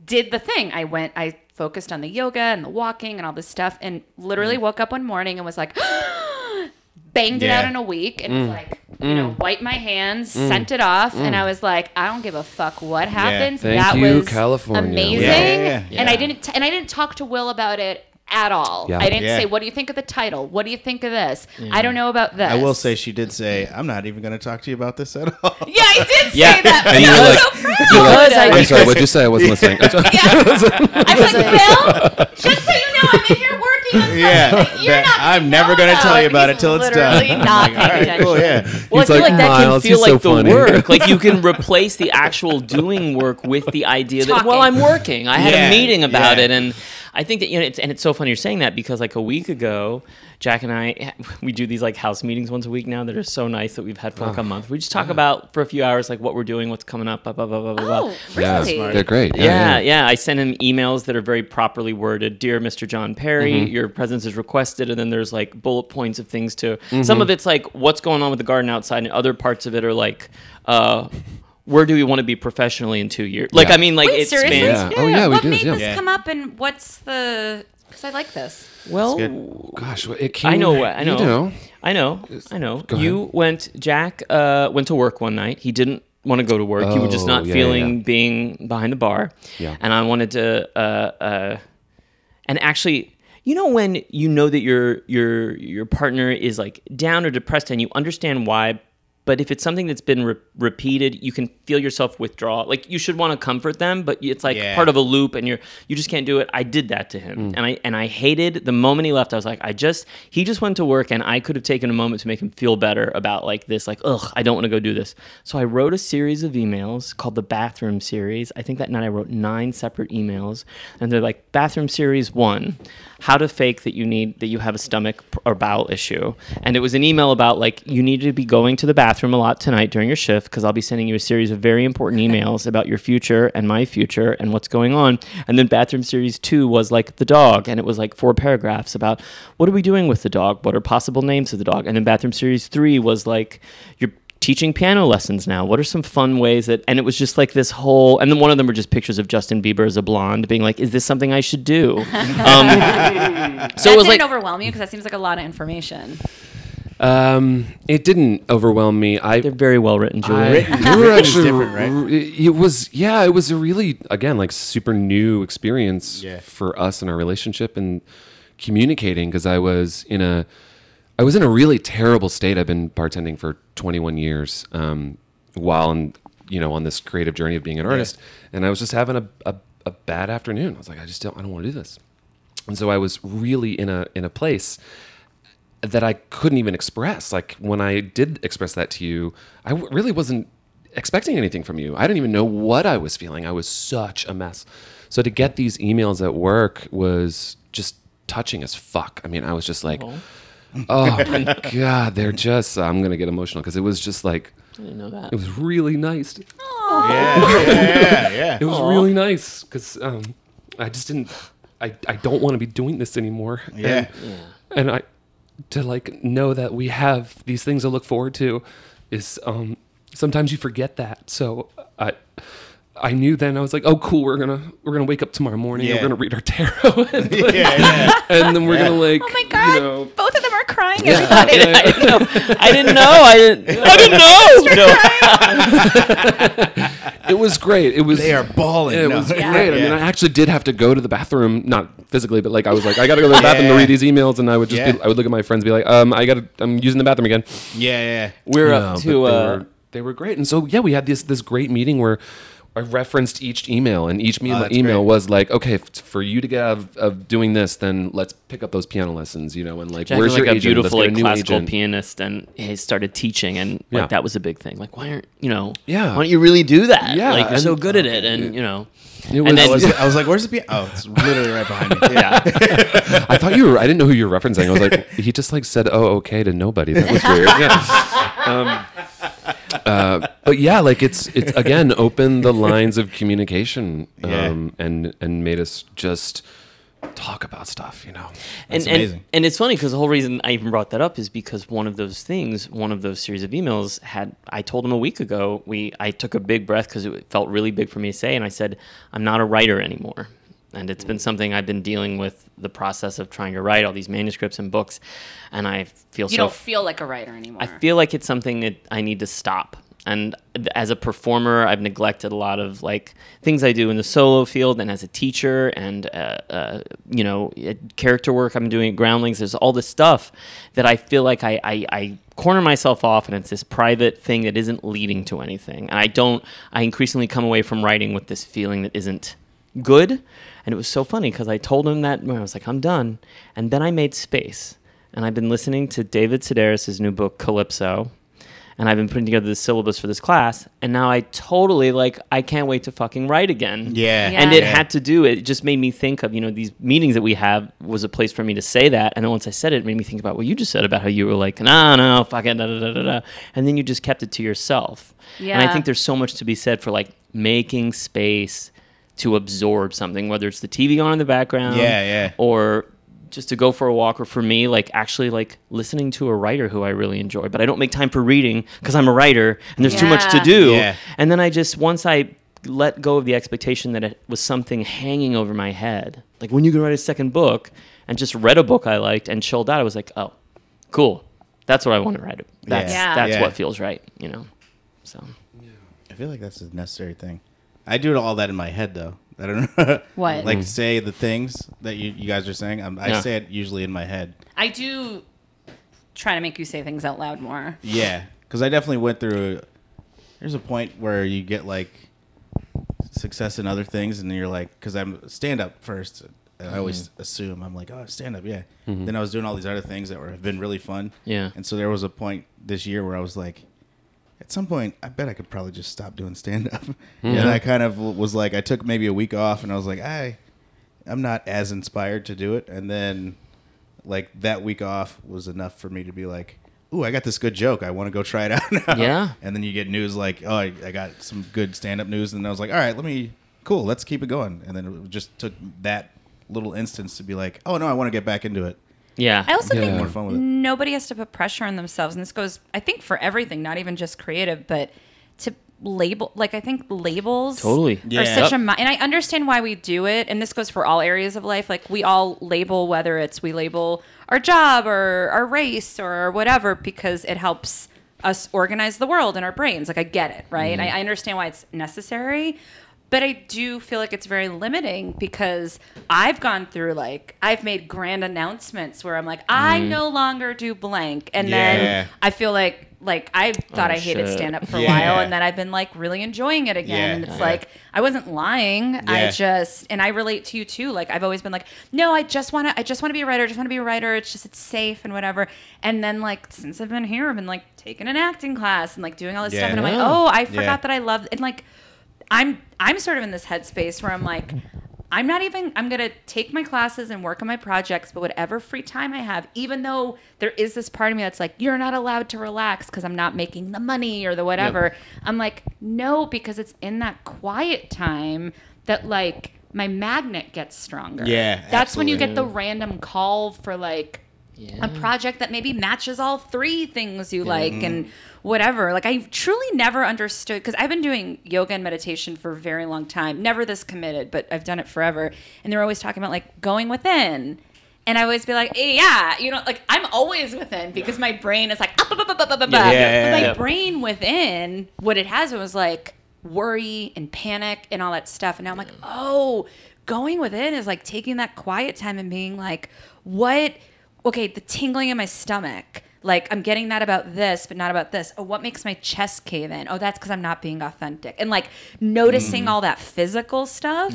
did the thing. I went, I focused on the yoga and the walking and all this stuff, and literally Mm. woke up one morning and was like, banged it out in a week, and was like, you know, wiped my hands, Mm. sent it off, and I was like, I don't give a fuck what happens. Thank that you, was California. amazing. Yeah, yeah, And I didn't, t- and I didn't talk to Will about it at all. Yeah. I didn't Yeah. say, what do you think of the title? What do you think of this? I mm. don't know about this. I will say she did say, "I'm not even going to talk to you about this at all." Yeah, I did Yeah. say that. And you I were was like- so proud. Because I- I'm sorry. What'd you say? I wasn't listening. Yeah. I was like, Will, just so you know, I'm in here working on something Yeah, that you're not I'm never gonna tell you about it till it's done. literally not All paying right, attention. cool, yeah. Well, He's I feel like, like, that can feel he's so like the funny." work. Like you can replace the actual doing work with the idea that well, I'm working. I had a meeting about it, and I think that you know, it's, and it's so funny you're saying that because like a week ago, Jack and I we do these like house meetings once a week now that are so nice that we've had for like a month. We just talk about for a few hours like what we're doing, what's coming up, blah blah blah blah blah. blah. Oh, Yeah, really? they're great. Yeah, yeah, I send him emails that are very properly worded. Dear Mr. John Perry, Mm-hmm. your presence is requested, and then there's like bullet points of things to. Mm-hmm. Some of it's like what's going on with the garden outside, and other parts of it are like, uh, where do we want to be professionally in two years? Like, Yeah. I mean, like Wait, it seriously? been. Yeah. Oh, yeah, we what do, made yeah. this come up, and what's the? Because I like this. Well. Gosh, well, it came. I know, I know, You know. I know, I know. You went. Jack uh, went to work one night. He didn't want to go to work. he was just Oh, not yeah, yeah, feeling yeah. being behind the bar. Yeah. And I wanted to. Uh, uh, and actually, you know, when you know that your your your partner is like down or depressed, and you understand why. But if it's something that's been re- repeated, you can feel yourself withdraw. Like you should want to comfort them, but it's like Yeah. part of a loop, and you're you just can't do it. I did that to him, mm. and I and I hated the moment he left. I was like, I just he just went to work, and I could have taken a moment to make him feel better about like this. Like, ugh, I don't want to go do this. So I wrote a series of emails called the Bathroom Series. I think that night I wrote nine separate emails, and they're like Bathroom Series One, how to fake that you need that you have a stomach or bowel issue, and it was an email about like you need to be going to the bathroom a lot tonight during your shift because I'll be sending you a series of very important emails about your future and my future and what's going on. And then bathroom series two was like the dog, and it was like four paragraphs about what are we doing with the dog, what are possible names of the dog, and then bathroom series three was like you're teaching piano lessons now. What are some fun ways that? And it was just like this whole. And then one of them were just pictures of Justin Bieber as a blonde, being like, "Is this something I should do?" Um, so that it was didn't like overwhelm you because that seems like a lot of information. Um, it didn't overwhelm me. I they're very well written, Julia. I, we were actually different, right? r- It was yeah, it was a really again like super new experience Yeah. for us in our relationship and communicating because I was in a I was in a really terrible state. I've been bartending for 21 years, um, while in, you know on this creative journey of being an artist, and I was just having a, a, a bad afternoon. I was like, I just don't I don't want to do this, and so I was really in a in a place that I couldn't even express. Like when I did express that to you, I w- really wasn't expecting anything from you. I didn't even know what I was feeling. I was such a mess. So to get these emails at work was just touching as fuck. I mean, I was just like, oh my god, they're just. I'm gonna get emotional because it was just like I didn't know that. it was really nice. Yeah, yeah, yeah. It was really nice because um, I just didn't. I, I don't want to be doing this anymore. Yeah. And, and I to like know that we have these things to look forward to is um sometimes you forget that. So I I knew then I was like, oh cool, we're gonna we're gonna wake up tomorrow morning. Yeah. We're gonna read our tarot, and, yeah, yeah. and then we're gonna like, Oh my god! you know, Both of them are crying. Yeah. Everybody. I didn't know. I didn't know. I didn't. I didn't know. No. it was great. It was They are balling. It No. was Yeah. great. I mean, I actually did have to go to the bathroom, not physically, but like I was like, I gotta go to the bathroom to read these emails, and I would just Yeah. be, I would look at my friends, and be like, um, I gotta, I'm using the bathroom again. Yeah, yeah. We're No, up but to. they, Uh, were, they were great, and so yeah, we had this this great meeting where. I referenced each email, and each me- Oh, email great. was like, okay, f- for you to get out of, of doing this, then let's pick up those piano lessons, you know, and like, Jack where's was your like a agent? Let's beautiful get a new classical agent. pianist, and he started teaching, and like Yeah. that was a big thing. Like, why aren't you know? Yeah. Why don't you really do that? Yeah, like you're so good at it, and you know. It And was- I then- was, I was like, "Where's the piano?" Oh, it's literally right behind me. Yeah. I thought you were. I didn't know who you were referencing. I was like, he just like said, "Oh, okay" to nobody. That was weird. Yeah. Um, uh, but yeah, like it's it's again opened the lines of communication um, Yeah. and and made us just talk about stuff, you know. That's and, amazing. And, and it's funny because the whole reason I even brought that up is because one of those things, one of those series of emails had, I told him a week ago, we, I took a big breath because it felt really big for me to say. And I said, I'm not a writer anymore. And it's been something I've been dealing with the process of trying to write all these manuscripts and books. And I feel You so don't feel like a writer anymore. I feel like it's something that I need to stop. And as a performer, I've neglected a lot of like things I do in the solo field, and as a teacher, and uh, uh, you know, uh, character work I'm doing at Groundlings. There's all this stuff that I feel like I, I, I corner myself off, and it's this private thing that isn't leading to anything. And I don't. I increasingly come away from writing with this feeling that isn't good. And it was so funny because I told him that when I was like, I'm done, and then I made space, and I've been listening to David Sedaris' new book Calypso and I've been putting together the syllabus for this class, and now I totally like I can't wait to fucking write again. Yeah. Yeah. And it Yeah. had to do it just made me think of, you know, these meetings that we have was a place for me to say that. And then once I said it, it made me think about what you just said about how you were like, no, no, fuck it, da, da, da, da, da. And then you just kept it to yourself. Yeah. And I think there's so much to be said for like making space to absorb something, whether it's the TV on in the background, Yeah, yeah. or just to go for a walk, or for me, like actually like listening to a writer who I really enjoy. But I don't make time for reading because I'm a writer and there's too much to do. Yeah. And then I just once I let go of the expectation that it was something hanging over my head, like when you can write a second book, and just read a book I liked and chilled out, I was like, oh, cool. That's what I want to write. That's Yeah. that's Yeah. what feels right, you know. So I feel like that's a necessary thing. I do all that in my head though. I don't know. What? like mm. say the things that you, you guys are saying. I'm, I Yeah. say it usually in my head. I do try to make you say things out loud more. Yeah, because I definitely went through. There's a point where you get like success in other things, and you're like, because I'm stand up first. And I always mm-hmm. assume I'm like, oh, stand up, yeah. Mm-hmm. Then I was doing all these other things that were have been really fun. Yeah. And so there was a point this year where I was like, at some point, I bet I could probably just stop doing stand up. Hmm. And I kind of was like, I took maybe a week off, and I was like, I, I'm not as inspired to do it. And then, like that week off was enough for me to be like, ooh, I got this good joke. I want to go try it out now. Yeah. And then you get news like, oh, I, I got some good stand up news, and I was like, all right, let me, cool, let's keep it going. And then it just took that little instance to be like, oh no, I want to get back into it. Yeah. I also Yeah. think More fun with it. nobody has to put pressure on themselves, and this goes, I think, for everything, not even just creative, but to label. Like I think labels Totally. are Yeah. such Yep. a. And I understand why we do it, and this goes for all areas of life. Like we all label, whether it's we label our job or our race or whatever, because it helps us organize the world in our brains. Like I get it, right? Mm-hmm. I, I understand why it's necessary. But I do feel like it's very limiting because I've gone through like I've made grand announcements where I'm like I no longer do blank, and Mm. Yeah. then I feel like like I thought Oh, I hated shit. stand up for a Yeah. while, and then I've been like really enjoying it again. Yeah. And it's Yeah. like I wasn't lying. I just and I relate to you too. Like I've always been like, no, I just want to. I just want to be a writer. I just want to be a writer. It's just it's safe and whatever. And then like since I've been here, I've been like taking an acting class and like doing all this stuff. And I'm like, oh, I forgot that I love and like I'm I'm sort of in this headspace where I'm like. I'm not even. I'm gonna take my classes and work on my projects, but whatever free time I have, even though there is this part of me that's like, you're not allowed to relax because I'm not making the money or the whatever. I'm like, no, because it's in that quiet time that like my magnet gets stronger. Yeah, that's when you get the random call for like Yeah. a project that maybe matches all three things you like Mm-hmm. and whatever. Like I truly never understood because I've been doing yoga and meditation for a very long time. Never this committed, but I've done it forever. And they're always talking about like going within. And I always be like, eh, yeah, you know, like I'm always within because my brain is like, up, up, up, up, up, up. Yeah, my brain within, what it has was like worry and panic and all that stuff. And now I'm like, oh, going within is like taking that quiet time and being like, what? Okay, the tingling in my stomach. Like I'm getting that about this, but not about this. Oh, what makes my chest cave in? Oh, that's because I'm not being authentic. And like noticing all that physical stuff.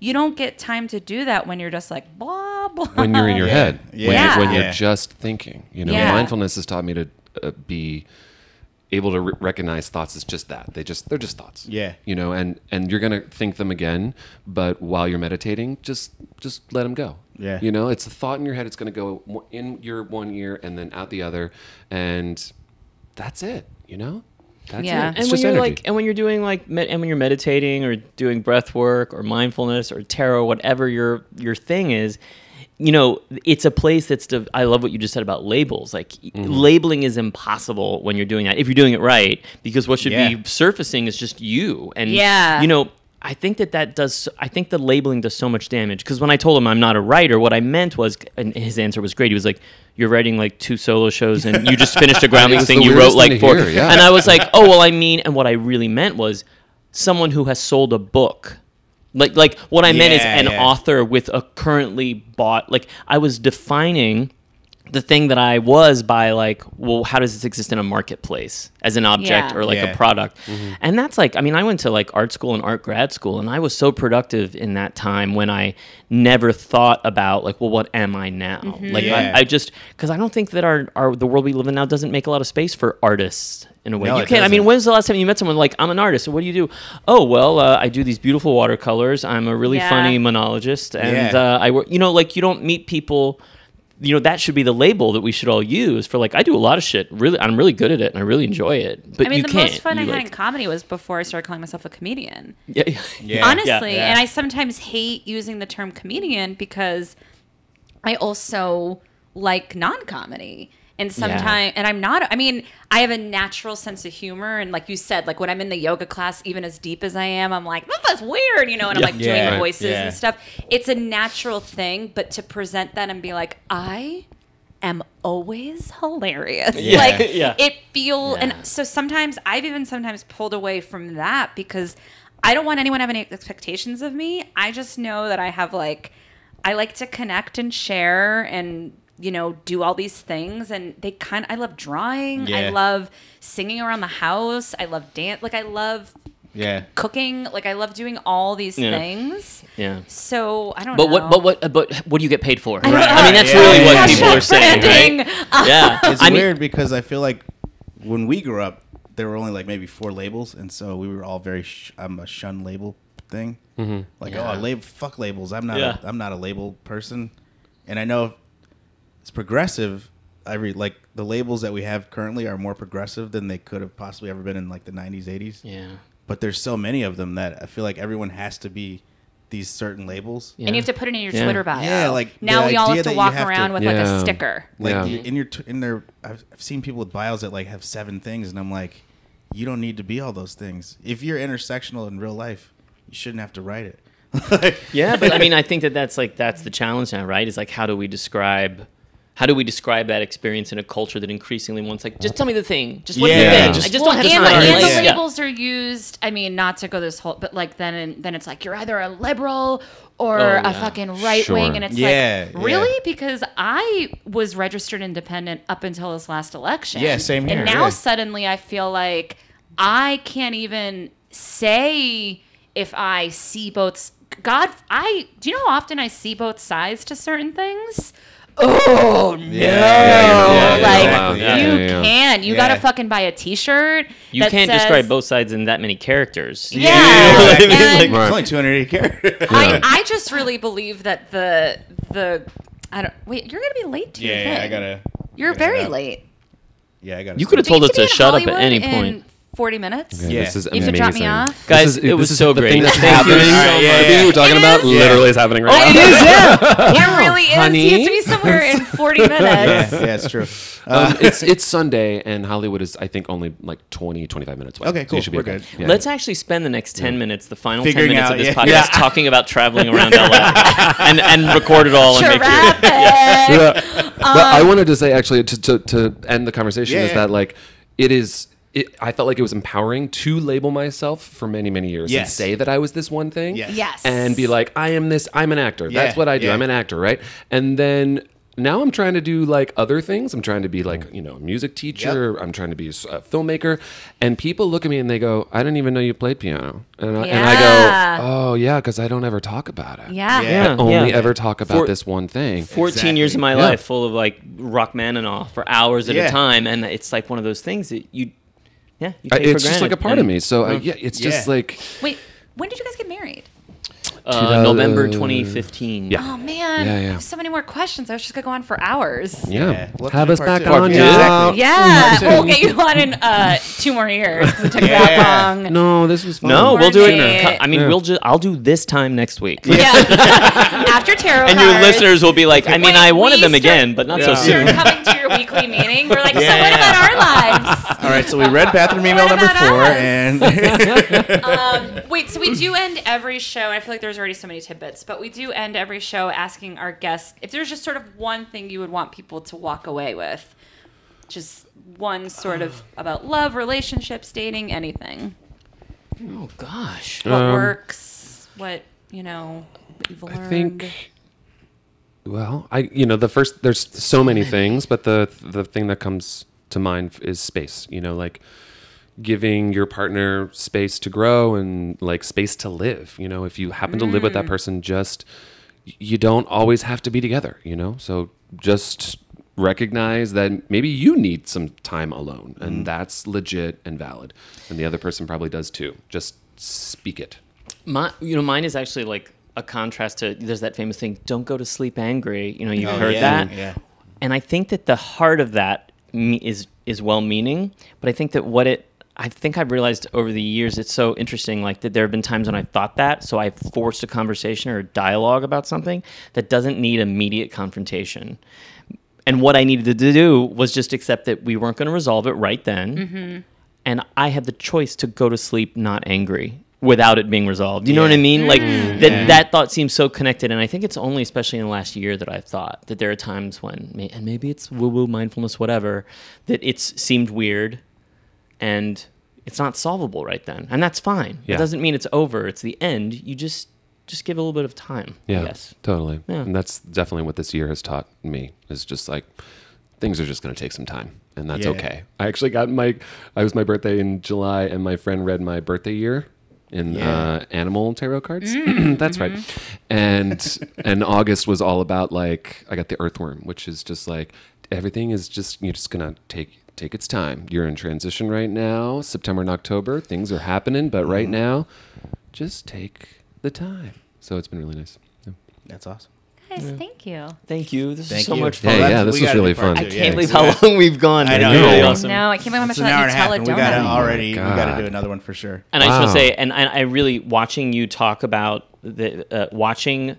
You don't get time to do that when you're just like blah blah. when you're in your Yeah. head, Yeah. when, Yeah. you're, when you're just thinking. You know, Yeah. mindfulness has taught me to uh, be able to re- recognize thoughts as just that. They just they're just thoughts. Yeah. You know, and and you're gonna think them again, but while you're meditating, just just let them go. Yeah. You know, it's a thought in your head. It's gonna go in your one ear and then out the other, and that's it. You know. That's Yeah. it. and when just you're energy. like and when you're doing like med- and when you're meditating or doing breath work or mindfulness or tarot whatever your your thing is you know it's a place that's de- i love what you just said about labels like Mm-hmm. labeling is impossible when you're doing that if you're doing it right because what should Yeah. be surfacing is just you and Yeah. you know I think that that does. I think the labeling does so much damage because when I told him I'm not a writer, what I meant was, and his answer was great. He was like, "You're writing like two solo shows, and you just finished a Groundlings It's thing. You wrote thing like to four." hear, yeah. And I was like, "Oh well, I mean," and what I really meant was someone who has sold a book. Like, like what I meant is an yeah. author with a currently bought. Like, I was defining the thing that I was by like, well, how does this exist in a marketplace as an object Yeah. or like Yeah. a product? And that's like, I mean, I went to like art school and art grad school, and I was so productive in that time when I never thought about like, well, what am I now? Like, Yeah. I, I just because I don't think that our, our the world we live in now doesn't make a lot of space for artists. In a way, No, you can't. I mean, when's the last time you met someone like I'm an artist? So what do you do? Oh well, uh, I do these beautiful watercolors. I'm a really Yeah. funny monologist, and Yeah. uh, I work. You know, like you don't meet people you know that should be the label that we should all use for like I do a lot of shit. Really, I'm really good at it and I really enjoy it. But I mean, you the can't. most fun You, I had in comedy was before I started calling myself a comedian. yeah, yeah. Yeah. Honestly, Yeah. and I sometimes hate using the term comedian because I also like non-comedy. And sometimes, and I'm not, I mean, I have a natural sense of humor. And like you said, like when I'm in the yoga class, even as deep as I am, I'm like, that's weird, you know, and I'm like Yeah. doing voices Yeah. and stuff. It's a natural thing, but to present that and be like, I am always hilarious. Yeah. Like Yeah. it feel Yeah. and so sometimes I've even sometimes pulled away from that because I don't want anyone to have any expectations of me. I just know that I have like I like to connect and share and you know do all these things and they kind I love drawing. I love singing around the house. I love dance. Like I love Yeah. cooking. Like I love doing all these Yeah. things. yeah. So I don't But know. what? But what? But what do you get paid for? don't I mean, that's Yeah, really yeah, what yeah. people are saying, Branding. right? Yeah, It's I mean, weird because I feel like when we grew up, there were only like maybe four labels, and so we were all very. Sh- I'm a shun label thing. Mm-hmm. Like, Yeah. oh, lab- fuck labels. I'm not. Yeah. A, I'm not a label person, and I know it's progressive. I read like the labels that we have currently are more progressive than they could have possibly ever been in like the 90s, 80s. Yeah. But there's so many of them that I feel like everyone has to be these certain labels. Yeah. And you have to put it in your Yeah. Twitter bio. Yeah, like, now we all have to walk have to- around with like a sticker. Like Yeah. you, in your in their, I've, I've seen people with bios that like have seven things, and I'm like, you don't need to be all those things. If you're intersectional in real life, you shouldn't have to write it. Yeah, but I mean, I think that that's like that's the challenge now, right? Is like how do we describe, how do we describe that experience in a culture that increasingly wants like just tell me the thing, just what's Yeah, the thing? just- I just well, don't have and, time. and Like, the yeah. labels are used. I mean, not to go this whole, but like then then it's like you're either a liberal or Oh, a yeah. fucking right wing, and it's Yeah, like really yeah. because I was registered independent up until this last election. Yeah, same here, And now yeah. suddenly I feel like I can't even say if I see both. God, I do you know how often I see both sides to certain things? Oh no! yeah, yeah, like wow. Yeah, you yeah, yeah. can, you Yeah. gotta fucking buy a T-shirt. You that can't says- describe both sides in that many characters. Yeah, You know what I Right. It's only 280 characters. I, I just really believe that the the I don't wait. You're gonna be late to your yeah, thing. yeah, I gotta. You're gotta very late. Yeah, I gotta. You could have told us to in shut up at Hollywood any in point. Forty minutes. Yeah. This is You have to drop me amazing. off? Guys, This is- it was this is so the great. thing that's Thank you happening. so Yeah, The yeah, thing we yeah. were talking It about is. literally is happening right Oh, now. it is, yeah. It really is. He has to be somewhere in forty minutes. Yeah, yeah, it's true. Uh, Um, it's it's Sunday and Hollywood is I think only like 20 25 minutes away. Okay, So you cool. should be We're okay. good. Yeah. Let's actually spend the next 10 minutes, the final 10 minutes out, of this yeah. podcast, Yeah. talking about traveling around LA and, and record it all and make sure. Traffic. Yeah. but I wanted to say actually to, to, to end the conversation Yeah, is yeah. that like it is it, I felt like it was empowering to label myself for many many years and say that I was this one thing Yes. Yes. and be like I am this I'm an actor that's what I do yeah. I'm an actor right and then now I'm trying to do like other things. I'm trying to be like, you know, a music teacher. I'm trying to be a filmmaker. And people look at me and they go, I didn't even know you played piano. And I, and I go, oh, yeah, because I don't ever talk about it. Yeah. Yeah. I only yeah. ever talk about For- this one thing. 14 years of my Exactly. life full of like Rachmaninoff for hours at Yeah. a time. And it's like one of those things that you, yeah, you I- take for it's just like a granted. part of me. So I, yeah, it's just Yeah. like Wait, when did you guys get married? Uh, November 2015. Yeah. Oh man, Yeah, I have so many more questions. I was just gonna go on for hours. Yeah. Yeah. We'll have do us part back two. on. Yeah, Yeah. exactly. Yeah, we'll get you on in uh, two more years. 'cause It took Yeah. that long. No, this was fun. No, More we'll do it. Nate. I mean, Yeah. we'll just. I'll do this time next week. Yeah. After tarot And your cards. listeners will be like, I mean, Wait, I wanted we them start- again, but not so Yeah. soon. You're coming to your weekly meeting. We're like, so what about our lives? All right, so we read bathroom email number four, us? and Um, wait, so we do end every show, and I feel like there's already so many tidbits, but we do end every show asking our guests if there's just sort of one thing you would want people to walk away with. Just one sort of about love, relationships, dating, anything. Oh gosh. What Um, works, what, you know, what you've learned. I think. Well, I you know the first there's so many things, but the the thing that comes to mind is space. You know, like giving your partner space to grow and like space to live. You know, if you happen to live with that mm. person, just you don't always have to be together. You know, so just recognize that maybe you need some time alone, and mm. that's legit and valid, and the other person probably does too. Just speak it. My, you know, mine is actually like a contrast to. There's that famous thing: "Don't go to sleep angry." You know, you've Oh, heard yeah, that. yeah. And I think that the heart of that is is well-meaning, but I think that what it I think I've realized over the years it's so interesting like that there have been times when I've thought that, so I've forced a conversation or a dialogue about something that doesn't need immediate confrontation. And what I needed to do was just accept that we weren't going to resolve it right then. Mm-hmm. And I had the choice to go to sleep not angry without it being resolved. You know what I mean? Like Mm. that Yeah. that thought seems so connected and I think it's only especially in the last year that I've thought that there are times when, and maybe it's woo woo mindfulness whatever that it's seemed weird and it's not solvable right then. And that's fine. Yeah. It doesn't mean it's over. It's the end. You just just give a little bit of time. Yeah, I guess. totally. Yeah. And that's definitely what this year has taught me is just like things are just going to take some time and that's Yeah. okay. I actually got my I was my birthday in July and my friend read my birthday year in Yeah. uh, animal tarot cards. Mm, that's mm-hmm. right. And and August was all about like I got the earthworm, which is just like everything is just you're just going to take take its time. You're in transition right now, September and October. Things are happening, but right Mm-hmm. now just take the time. So it's been really nice. Yeah. that's awesome. Guys, thank you. Thank you. This Thank is so you. much Yeah, fun. yeah, that's- this we was really fun. I can't believe how long we've gone. I know, It's really awesome. No, I can't believe how much It's an that hour and a half, and we got to Nutella already. We got to do another one for sure. And I just want to say, and I, I really watching you talk about the uh, watching.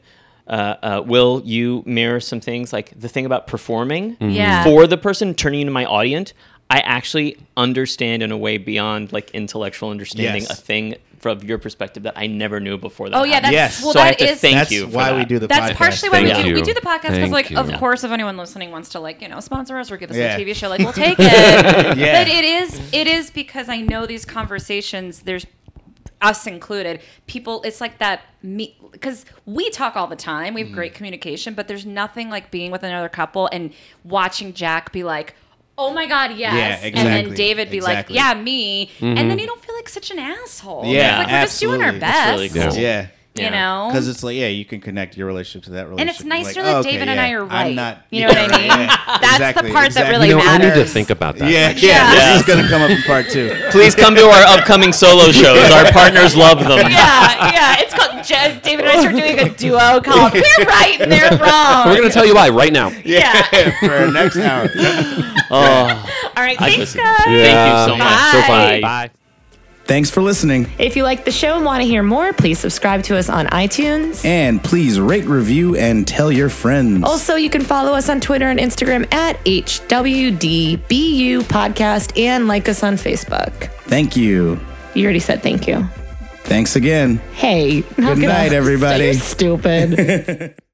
Uh, uh, will you mirror some things like the thing about performing Yeah. for the person turning into my audience? I actually understand in a way beyond like intellectual understanding Yes. a thing from your perspective that I never knew before. That Oh yeah, that's happened. Yes. well. So I have to is- thank that's you for why we do the That's podcast. partially why we Thank do we do the podcast because Thank like of you. course if anyone listening wants to like you know sponsor us or give us Yeah. a TV show like we'll take it. Yeah. But it is it is because I know these conversations there's us included people it's like that me because we talk all the time we have great Mm-hmm. communication but there's nothing like being with another couple and watching jack be like oh my god yes. Yeah, and then david be Exactly. like yeah me. And then mm-hmm. you don't feel like such an asshole. Yeah, it's like we're just doing our best really cool. Yeah. You know Because it's like, yeah, you can connect your relationship to that relationship. and it's nicer like, that oh, okay, David and I are right. I'm not. you know what I mean? yeah, That's exactly, the part that really You know, I need to think about that. Yeah, yeah, Yeah. This is going to come up in part two. Please come to our upcoming solo shows. Our partners love them. yeah, yeah. It's called Je- David and I are doing a duo called "We're Right and They're Wrong." We're going to tell you why right now. yeah. for our next hour. Oh, All right. I Thanks, listen. guys. Thank you so much. So fun. Bye. Thanks for listening. If you like the show and want to hear more, please subscribe to us on iTunes. And please rate, review, and tell your friends. Also, you can follow us on Twitter and Instagram at HWDBU Podcast and like us on Facebook. Thank you. You already said thank you. Thanks again. Hey, Good night, everybody. Stupid.